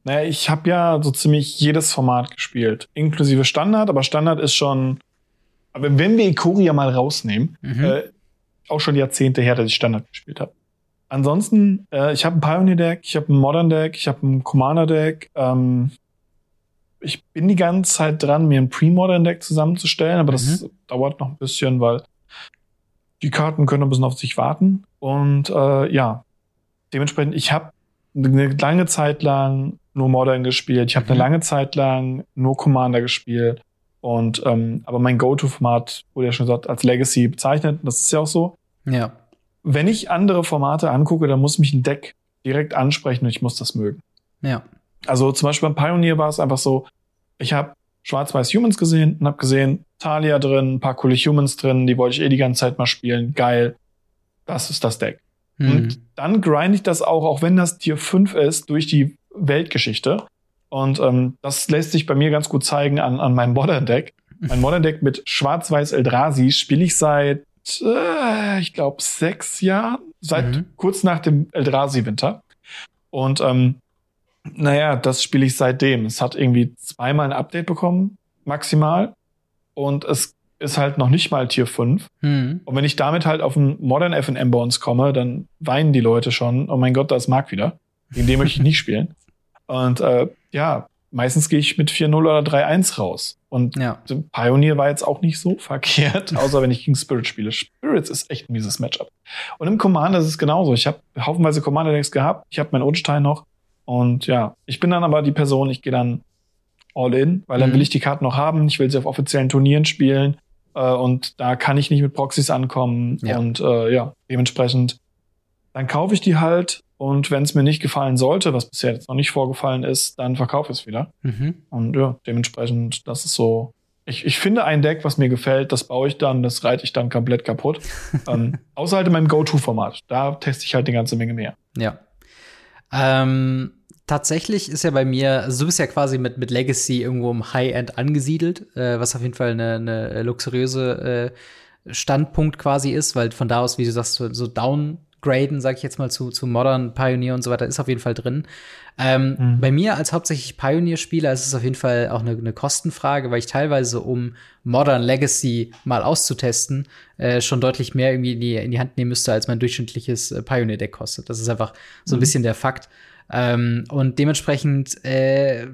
Naja, ich habe ja so ziemlich jedes Format gespielt, inklusive Standard, aber Standard ist schon, aber wenn wir Ikoria mal rausnehmen, mhm. äh, auch schon Jahrzehnte her, dass ich Standard gespielt habe. Ansonsten, äh, ich habe ein Pioneer-Deck, ich habe ein Modern-Deck, ich habe ein Commander-Deck. Ähm, ich bin die ganze Zeit dran, mir ein Pre-Modern-Deck zusammenzustellen, aber mhm. das dauert noch ein bisschen, weil die Karten können ein bisschen auf sich warten. Und äh, ja, dementsprechend, ich habe eine lange Zeit lang nur Modern gespielt. Ich habe mhm. eine lange Zeit lang nur Commander gespielt. Und ähm, aber mein Go-To-Format wurde ja schon gesagt als Legacy bezeichnet. Das ist ja auch so.
Ja.
Wenn ich andere Formate angucke, dann muss mich ein Deck direkt ansprechen und ich muss das mögen.
Ja.
Also zum Beispiel beim Pioneer war es einfach so, ich habe Schwarz-Weiß Humans gesehen und habe gesehen, Talia drin, ein paar coole Humans drin, die wollte ich eh die ganze Zeit mal spielen. Geil. Das ist das Deck. Mhm. Und dann grind ich das auch, auch wenn das Tier 5 ist, durch die Weltgeschichte. Und ähm, das lässt sich bei mir ganz gut zeigen an, an meinem Modern Deck. Mein <laughs> Modern Deck mit Schwarz-Weiß Eldrazi spiele ich seit, äh, ich glaube, sechs Jahren, seit mhm. kurz nach dem Eldrazi-Winter. Und ähm, naja, das spiele ich seitdem. Es hat irgendwie zweimal ein Update bekommen, maximal. Und es ist halt noch nicht mal Tier 5. Mhm. Und wenn ich damit halt auf einen Modern FNM bei uns komme, dann weinen die Leute schon, oh mein Gott, da ist Mark wieder. Gegen den möchte ich nicht spielen. <laughs> Und äh, ja, meistens gehe ich mit 4-0 oder 3-1 raus. Und ja. Pioneer war jetzt auch nicht so verkehrt, <laughs> außer wenn ich gegen Spirit spiele. Spirits ist echt ein mieses Matchup. Und im Commander ist es genauso. Ich habe haufenweise Commander-Decks gehabt. Ich habe meinen Odenstein noch. Und ja, ich bin dann aber die Person, ich gehe dann all in, weil dann mhm. will ich die Karten noch haben. Ich will sie auf offiziellen Turnieren spielen. Äh, und da kann ich nicht mit Proxys ankommen. Ja. Und äh, ja, dementsprechend, dann kaufe ich die halt. Und wenn es mir nicht gefallen sollte, was bisher jetzt noch nicht vorgefallen ist, dann verkaufe ich es wieder. Mhm. Und ja, dementsprechend, das ist so. Ich, ich finde ein Deck, was mir gefällt, das baue ich dann, das reite ich dann komplett kaputt. <laughs> ähm, außer halt in meinem Go-To-Format. Da teste ich halt eine ganze Menge mehr.
Ja. Ähm, tatsächlich ist ja bei mir, also du bist ja quasi mit, mit Legacy irgendwo im High-End angesiedelt, äh, was auf jeden Fall eine, eine luxuriöse äh, Standpunkt quasi ist, weil von da aus, wie du sagst, so, so downgraden, sag ich jetzt mal, zu, zu Modern, Pioneer und so weiter, ist auf jeden Fall drin. Ähm, mhm. Bei mir als hauptsächlich Pioneer-Spieler ist es auf jeden Fall auch eine, eine, Kostenfrage, weil ich teilweise, um Modern Legacy mal auszutesten, äh, schon deutlich mehr irgendwie in die, in die Hand nehmen müsste, als mein durchschnittliches äh, Pioneer-Deck kostet. Das ist einfach so ein mhm. bisschen der Fakt. Ähm, und dementsprechend äh,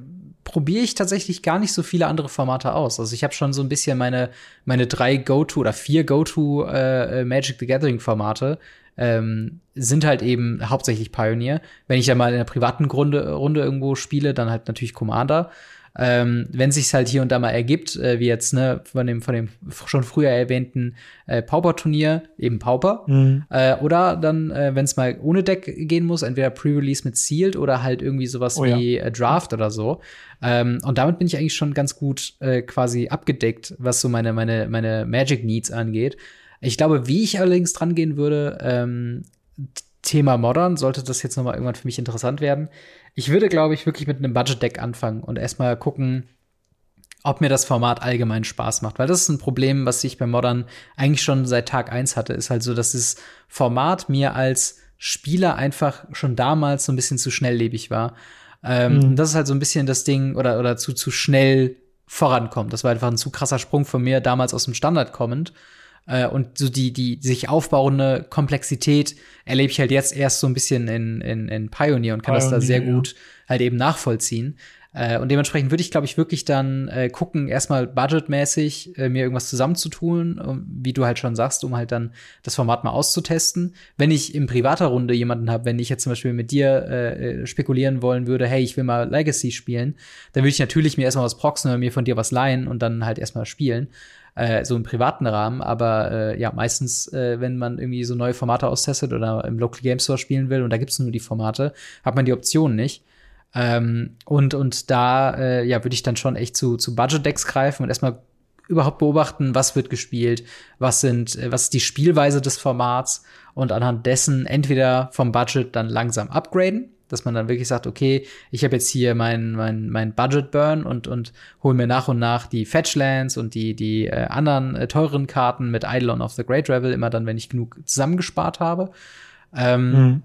probiere ich tatsächlich gar nicht so viele andere Formate aus. Also ich habe schon so ein bisschen meine, meine drei Go-To oder vier Go-To äh, Magic the Gathering Formate ähm, sind halt eben hauptsächlich Pioneer. Wenn ich ja mal in einer privaten Runde, Runde irgendwo spiele, dann halt natürlich Commander. Ähm, wenn sich's halt hier und da mal ergibt, äh, wie jetzt ne von dem von dem schon früher erwähnten äh, Pauper-Turnier eben Pauper, mhm. äh, oder dann, äh, wenn es mal ohne Deck gehen muss, entweder Pre-Release mit Sealed oder halt irgendwie sowas oh, wie ja. Äh, Draft oder so. Ähm, und damit bin ich eigentlich schon ganz gut äh, quasi abgedeckt, was so meine meine meine Magic Needs angeht. Ich glaube, wie ich allerdings dran gehen würde, ähm, Thema Modern, sollte das jetzt noch mal irgendwann für mich interessant werden. Ich würde, glaube ich, wirklich mit einem Budget-Deck anfangen und erstmal gucken, ob mir das Format allgemein Spaß macht. Weil das ist ein Problem, was ich bei Modern eigentlich schon seit Tag eins hatte, ist halt so, dass das Format mir als Spieler einfach schon damals so ein bisschen zu schnelllebig war. Ähm, mhm. Das ist halt so ein bisschen das Ding, oder, oder zu, zu schnell vorankommt. Das war einfach ein zu krasser Sprung von mir, damals aus dem Standard kommend. Äh, und so die, die sich aufbauende Komplexität erlebe ich halt jetzt erst so ein bisschen in, in, in Pioneer und kann Pioneer, das da sehr gut halt eben nachvollziehen. Äh, und dementsprechend würde ich, glaube ich, wirklich dann äh, gucken, erstmal budgetmäßig äh, mir irgendwas zusammenzutun, um, wie du halt schon sagst, um halt dann das Format mal auszutesten. Wenn ich in privater Runde jemanden habe, wenn ich jetzt zum Beispiel mit dir äh, äh, spekulieren wollen würde, hey, ich will mal Legacy spielen, dann würde ich natürlich mir erstmal was proxen oder mir von dir was leihen und dann halt erstmal spielen äh, so im privaten Rahmen. Aber äh, ja, meistens, äh, wenn man irgendwie so neue Formate austestet oder im Local Game Store spielen will und da gibt's nur die Formate, hat man die Option nicht. Ähm, und, und da äh, ja, würde ich dann schon echt zu, zu Budget-Decks greifen und erstmal überhaupt beobachten, was wird gespielt, was sind, äh, was ist die Spielweise des Formats und anhand dessen entweder vom Budget dann langsam upgraden dass man dann wirklich sagt, okay, ich habe jetzt hier mein, mein, mein Budget Burn und, und hole mir nach und nach die Fetchlands und die, die äh, anderen äh, teuren Karten mit Eidolon of the Great Revel, immer dann, wenn ich genug zusammengespart habe. Ähm, mhm.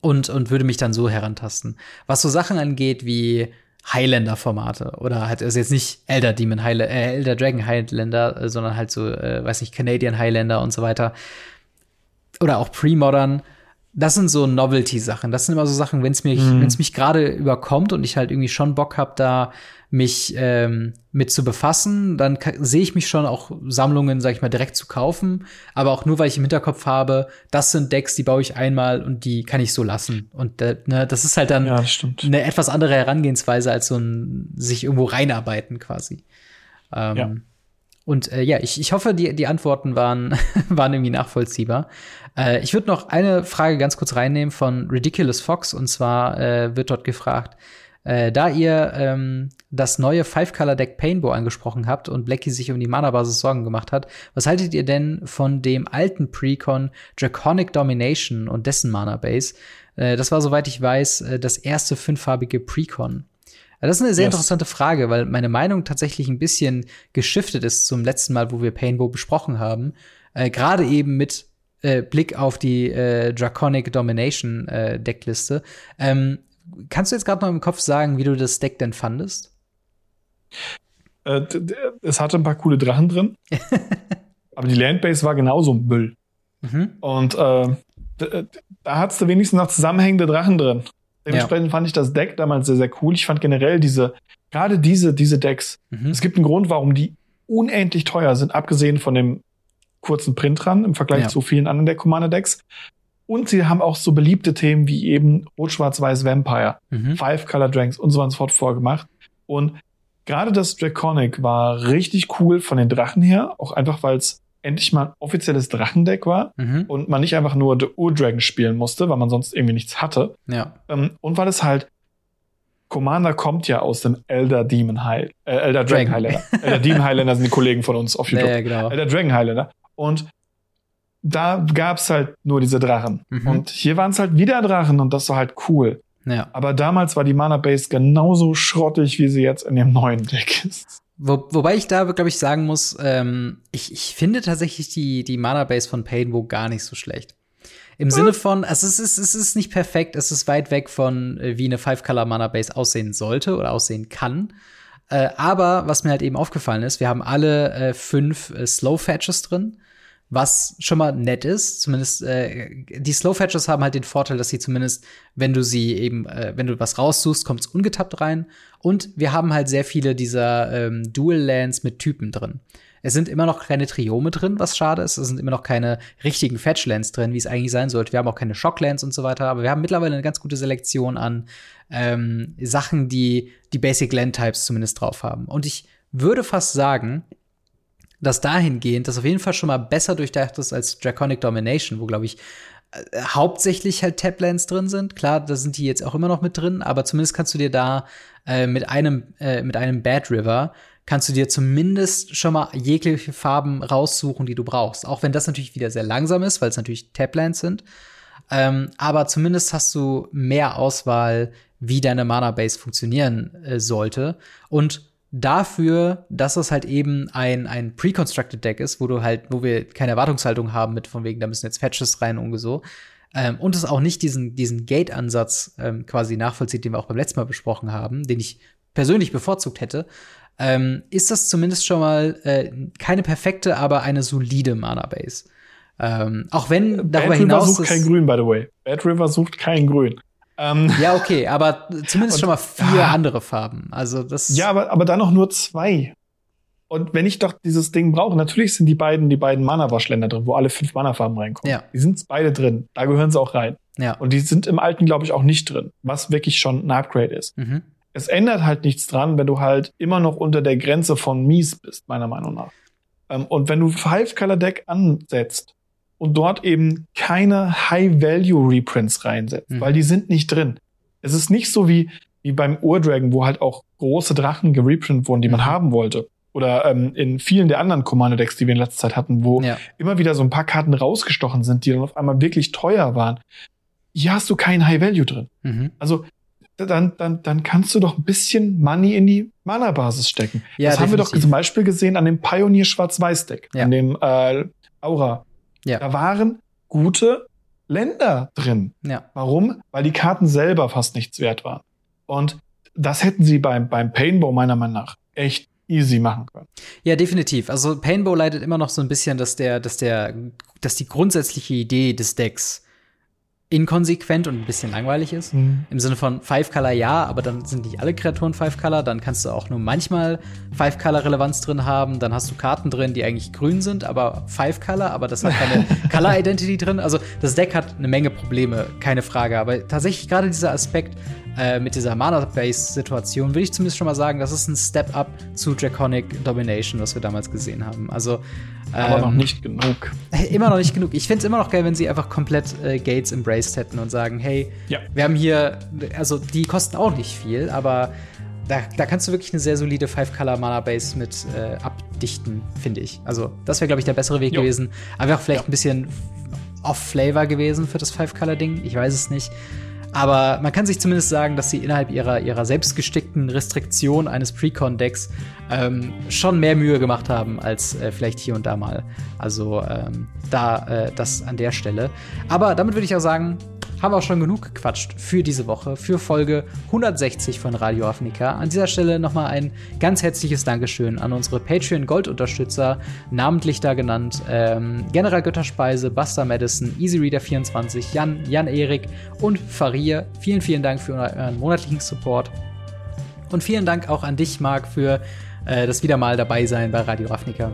und, und würde mich dann so herantasten. Was so Sachen angeht wie Highlander-Formate oder halt also jetzt nicht Elder Demon Highlander, äh, Elder Dragon Highlander, äh, sondern halt so, äh, weiß nicht, Canadian Highlander und so weiter. Oder auch Pre-Modern das sind so Novelty-Sachen. Das sind immer so Sachen, wenn es mich, wenn es mich gerade überkommt und ich halt irgendwie schon Bock habe, da mich ähm, mit zu befassen, dann sehe ich mich schon auch Sammlungen, sag ich mal, direkt zu kaufen. Aber auch nur, weil ich im Hinterkopf habe, das sind Decks, die baue ich einmal und die kann ich so lassen. Und äh, ne, das ist halt dann ja, eine etwas andere Herangehensweise als so ein sich irgendwo reinarbeiten quasi. Ähm, ja. Und äh, ja, ich, ich hoffe, die, die Antworten waren, <laughs> waren irgendwie nachvollziehbar. Äh, ich würde noch eine Frage ganz kurz reinnehmen von Ridiculous Fox. Und zwar äh, wird dort gefragt, äh, da ihr ähm, das neue Five-Color-Deck Painbow angesprochen habt und Blackie sich um die Mana-Basis Sorgen gemacht hat, was haltet ihr denn von dem alten Precon Draconic Domination und dessen Mana-Base? Äh, das war, soweit ich weiß, äh, das erste fünffarbige Precon. Das ist eine sehr yes. interessante Frage, weil meine Meinung tatsächlich ein bisschen geschiftet ist zum letzten Mal, wo wir Painbow besprochen haben. Äh, Gerade eben mit äh, Blick auf die äh, Draconic Domination äh, Deckliste. Ähm, kannst du jetzt gerade noch im Kopf sagen, wie du das Deck denn fandest?
Äh, es hatte ein paar coole Drachen drin. <laughs> aber die Landbase war genauso Müll. Mhm. Und äh, da hattest du wenigstens noch zusammenhängende Drachen drin. Dementsprechend ja. fand ich das Deck damals sehr, sehr cool. Ich fand generell diese, gerade diese, diese Decks, mhm. es gibt einen Grund, warum die unendlich teuer sind, abgesehen von dem kurzen Print dran im Vergleich ja. zu vielen anderen der Commander Decks. Und sie haben auch so beliebte Themen wie eben Rot-Schwarz-Weiß Vampire, mhm. Five Color Dranks und so weiter und so fort vorgemacht. Und gerade das Draconic war richtig cool von den Drachen her, auch einfach weil es endlich mal ein offizielles Drachendeck war mhm. und man nicht einfach nur The Ur-Dragon spielen musste, weil man sonst irgendwie nichts hatte.
Ja.
Ähm, und weil es halt Commander kommt ja aus dem Elder Demon High, äh, Elder Dragon, Dragon. Highlander. Elder Demon Highlander sind die Kollegen von uns auf <laughs> YouTube. Ja, ja, genau. Elder Dragon Highlander. Und da gab's halt nur diese Drachen. Mhm. Und hier waren es halt wieder Drachen und das war halt cool.
Ja.
Aber damals war die Mana Base genauso schrottig, wie sie jetzt in dem neuen Deck ist.
Wo, wobei ich da, glaube ich, sagen muss, ähm, ich, ich finde tatsächlich die, die Mana-Base von Painbow gar nicht so schlecht. Im Sinne von, es ist, es ist, es ist nicht perfekt, es ist weit weg von, äh, wie eine Five-Color-Mana-Base aussehen sollte oder aussehen kann. Äh, aber was mir halt eben aufgefallen ist, wir haben alle äh, fünf äh, Slow-Fetches drin. Was schon mal nett ist. Zumindest äh, die Slow Fetches haben halt den Vorteil, dass sie zumindest, wenn du sie eben, äh, wenn du was raussuchst, kommt es ungetappt rein. Und wir haben halt sehr viele dieser ähm, Dual Lands mit Typen drin. Es sind immer noch keine Triome drin, was schade ist. Es sind immer noch keine richtigen Fetchlands drin, wie es eigentlich sein sollte. Wir haben auch keine Shocklands und so weiter, aber wir haben mittlerweile eine ganz gute Selektion an ähm, Sachen, die die Basic Land Types zumindest drauf haben. Und ich würde fast sagen, dass dahingehend das auf jeden Fall schon mal besser durchdacht ist als Draconic Domination, wo, glaube ich, äh, hauptsächlich halt Taplands drin sind. Klar, da sind die jetzt auch immer noch mit drin, aber zumindest kannst du dir da äh, mit einem äh, mit einem Bad River kannst du dir zumindest schon mal jegliche Farben raussuchen, die du brauchst. Auch wenn das natürlich wieder sehr langsam ist, weil es natürlich Taplands sind. Ähm, aber zumindest hast du mehr Auswahl, wie deine Mana-Base funktionieren äh, sollte. Und dafür, dass es halt eben ein, ein pre-constructed Deck ist, wo du halt, wo wir keine Erwartungshaltung haben mit von wegen, da müssen jetzt Fetches rein und so. Ähm, und es auch nicht diesen, diesen Gate-Ansatz ähm, quasi nachvollzieht, den wir auch beim letzten Mal besprochen haben, den ich persönlich bevorzugt hätte, ähm, ist das zumindest schon mal äh, keine perfekte, aber eine solide Mana-Base. Ähm, auch wenn darüber
Bad
hinaus.
River sucht kein Grün, by the way. Bad River sucht kein Grün.
Ähm, <laughs> ja, okay, aber zumindest schon mal vier ah, andere Farben. Also das.
Ja, aber, aber dann noch nur zwei. Und wenn ich doch dieses Ding brauche, natürlich sind die beiden, die beiden Mana-Waschländer drin, wo alle fünf Mana-Farben reinkommen. Ja. Die sind beide drin. Da gehören sie auch rein. Ja. Und die sind im alten, glaube ich, auch nicht drin, was wirklich schon ein Upgrade ist. Mhm es ändert halt nichts dran, wenn du halt immer noch unter der Grenze von mies bist, meiner Meinung nach. Ähm, und wenn du Five-Color-Deck ansetzt und dort eben keine High-Value-Reprints reinsetzt, mhm. weil die sind nicht drin. Es ist nicht so wie, wie beim Ur-Dragon, wo halt auch große Drachen gereprintet wurden, die man mhm. haben wollte. Oder ähm, in vielen der anderen Commander-Decks, die wir in letzter Zeit hatten, wo ja. immer wieder so ein paar Karten rausgestochen sind, die dann auf einmal wirklich teuer waren. Hier hast du kein High-Value drin. Mhm. Also dann, dann, dann kannst du doch ein bisschen Money in die Mana-Basis stecken. Ja, das definitiv. haben wir doch zum Beispiel gesehen an dem Pioneer Schwarz-Weiß-Deck, ja. an dem äh, Aura. Ja. Da waren gute Länder drin. Ja. Warum? Weil die Karten selber fast nichts wert waren. Und das hätten sie beim, beim Painbow meiner Meinung nach echt easy machen können.
Ja, definitiv. Also Painbow leidet immer noch so ein bisschen, dass der, dass der, dass die grundsätzliche Idee des Decks inkonsequent und ein bisschen langweilig ist. Mhm. Im Sinne von Five Color ja, aber dann sind nicht alle Kreaturen Five Color. Dann kannst du auch nur manchmal Five Color Relevanz drin haben. Dann hast du Karten drin, die eigentlich grün sind, aber Five Color, aber das hat keine <laughs> Color Identity drin. Also das Deck hat eine Menge Probleme, keine Frage. Aber tatsächlich gerade dieser Aspekt äh, mit dieser Mana-Base-Situation würde ich zumindest schon mal sagen, das ist ein Step-up zu Draconic Domination, was wir damals gesehen haben. Also
aber ähm, noch nicht genug. <laughs>
Immer noch nicht genug. Ich finde es immer noch geil, wenn sie einfach komplett äh, Gates embraced hätten und sagen, hey, ja. wir haben hier, also die kosten auch nicht viel, aber da, da kannst du wirklich eine sehr solide Five-Color-Mana-Base mit äh, abdichten, finde ich. Also, das wäre, glaube ich, der bessere Weg jo. gewesen. Aber wäre auch vielleicht jo. ein bisschen off-Flavor gewesen für das Five-Color-Ding. Ich weiß es nicht. Aber man kann sich zumindest sagen, dass sie innerhalb ihrer, ihrer selbstgestickten Restriktion eines Precon-Decks ähm, schon mehr Mühe gemacht haben als äh, vielleicht hier und da mal. Also ähm, da äh, das an der Stelle. Aber damit würde ich auch sagen, haben wir auch schon genug gequatscht für diese Woche, für Folge 160 von Radio Afrika. An dieser Stelle nochmal ein ganz herzliches Dankeschön an unsere Patreon-Gold-Unterstützer, namentlich da genannt ähm, General Götterspeise, Buster Madison, EasyReader24, Jan, Jan-Erik und Faria. Vielen, vielen Dank für euren monatlichen Support. Und vielen Dank auch an dich, Marc, für äh, das wieder mal dabei sein bei Radio Ravnica.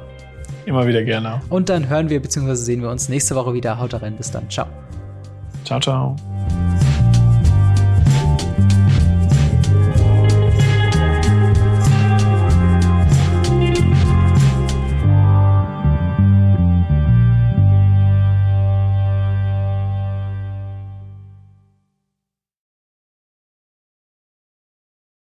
Immer wieder gerne.
Und dann hören wir bzw. sehen wir uns nächste Woche wieder. Haut rein, bis dann. Ciao.
Ciao, ciao.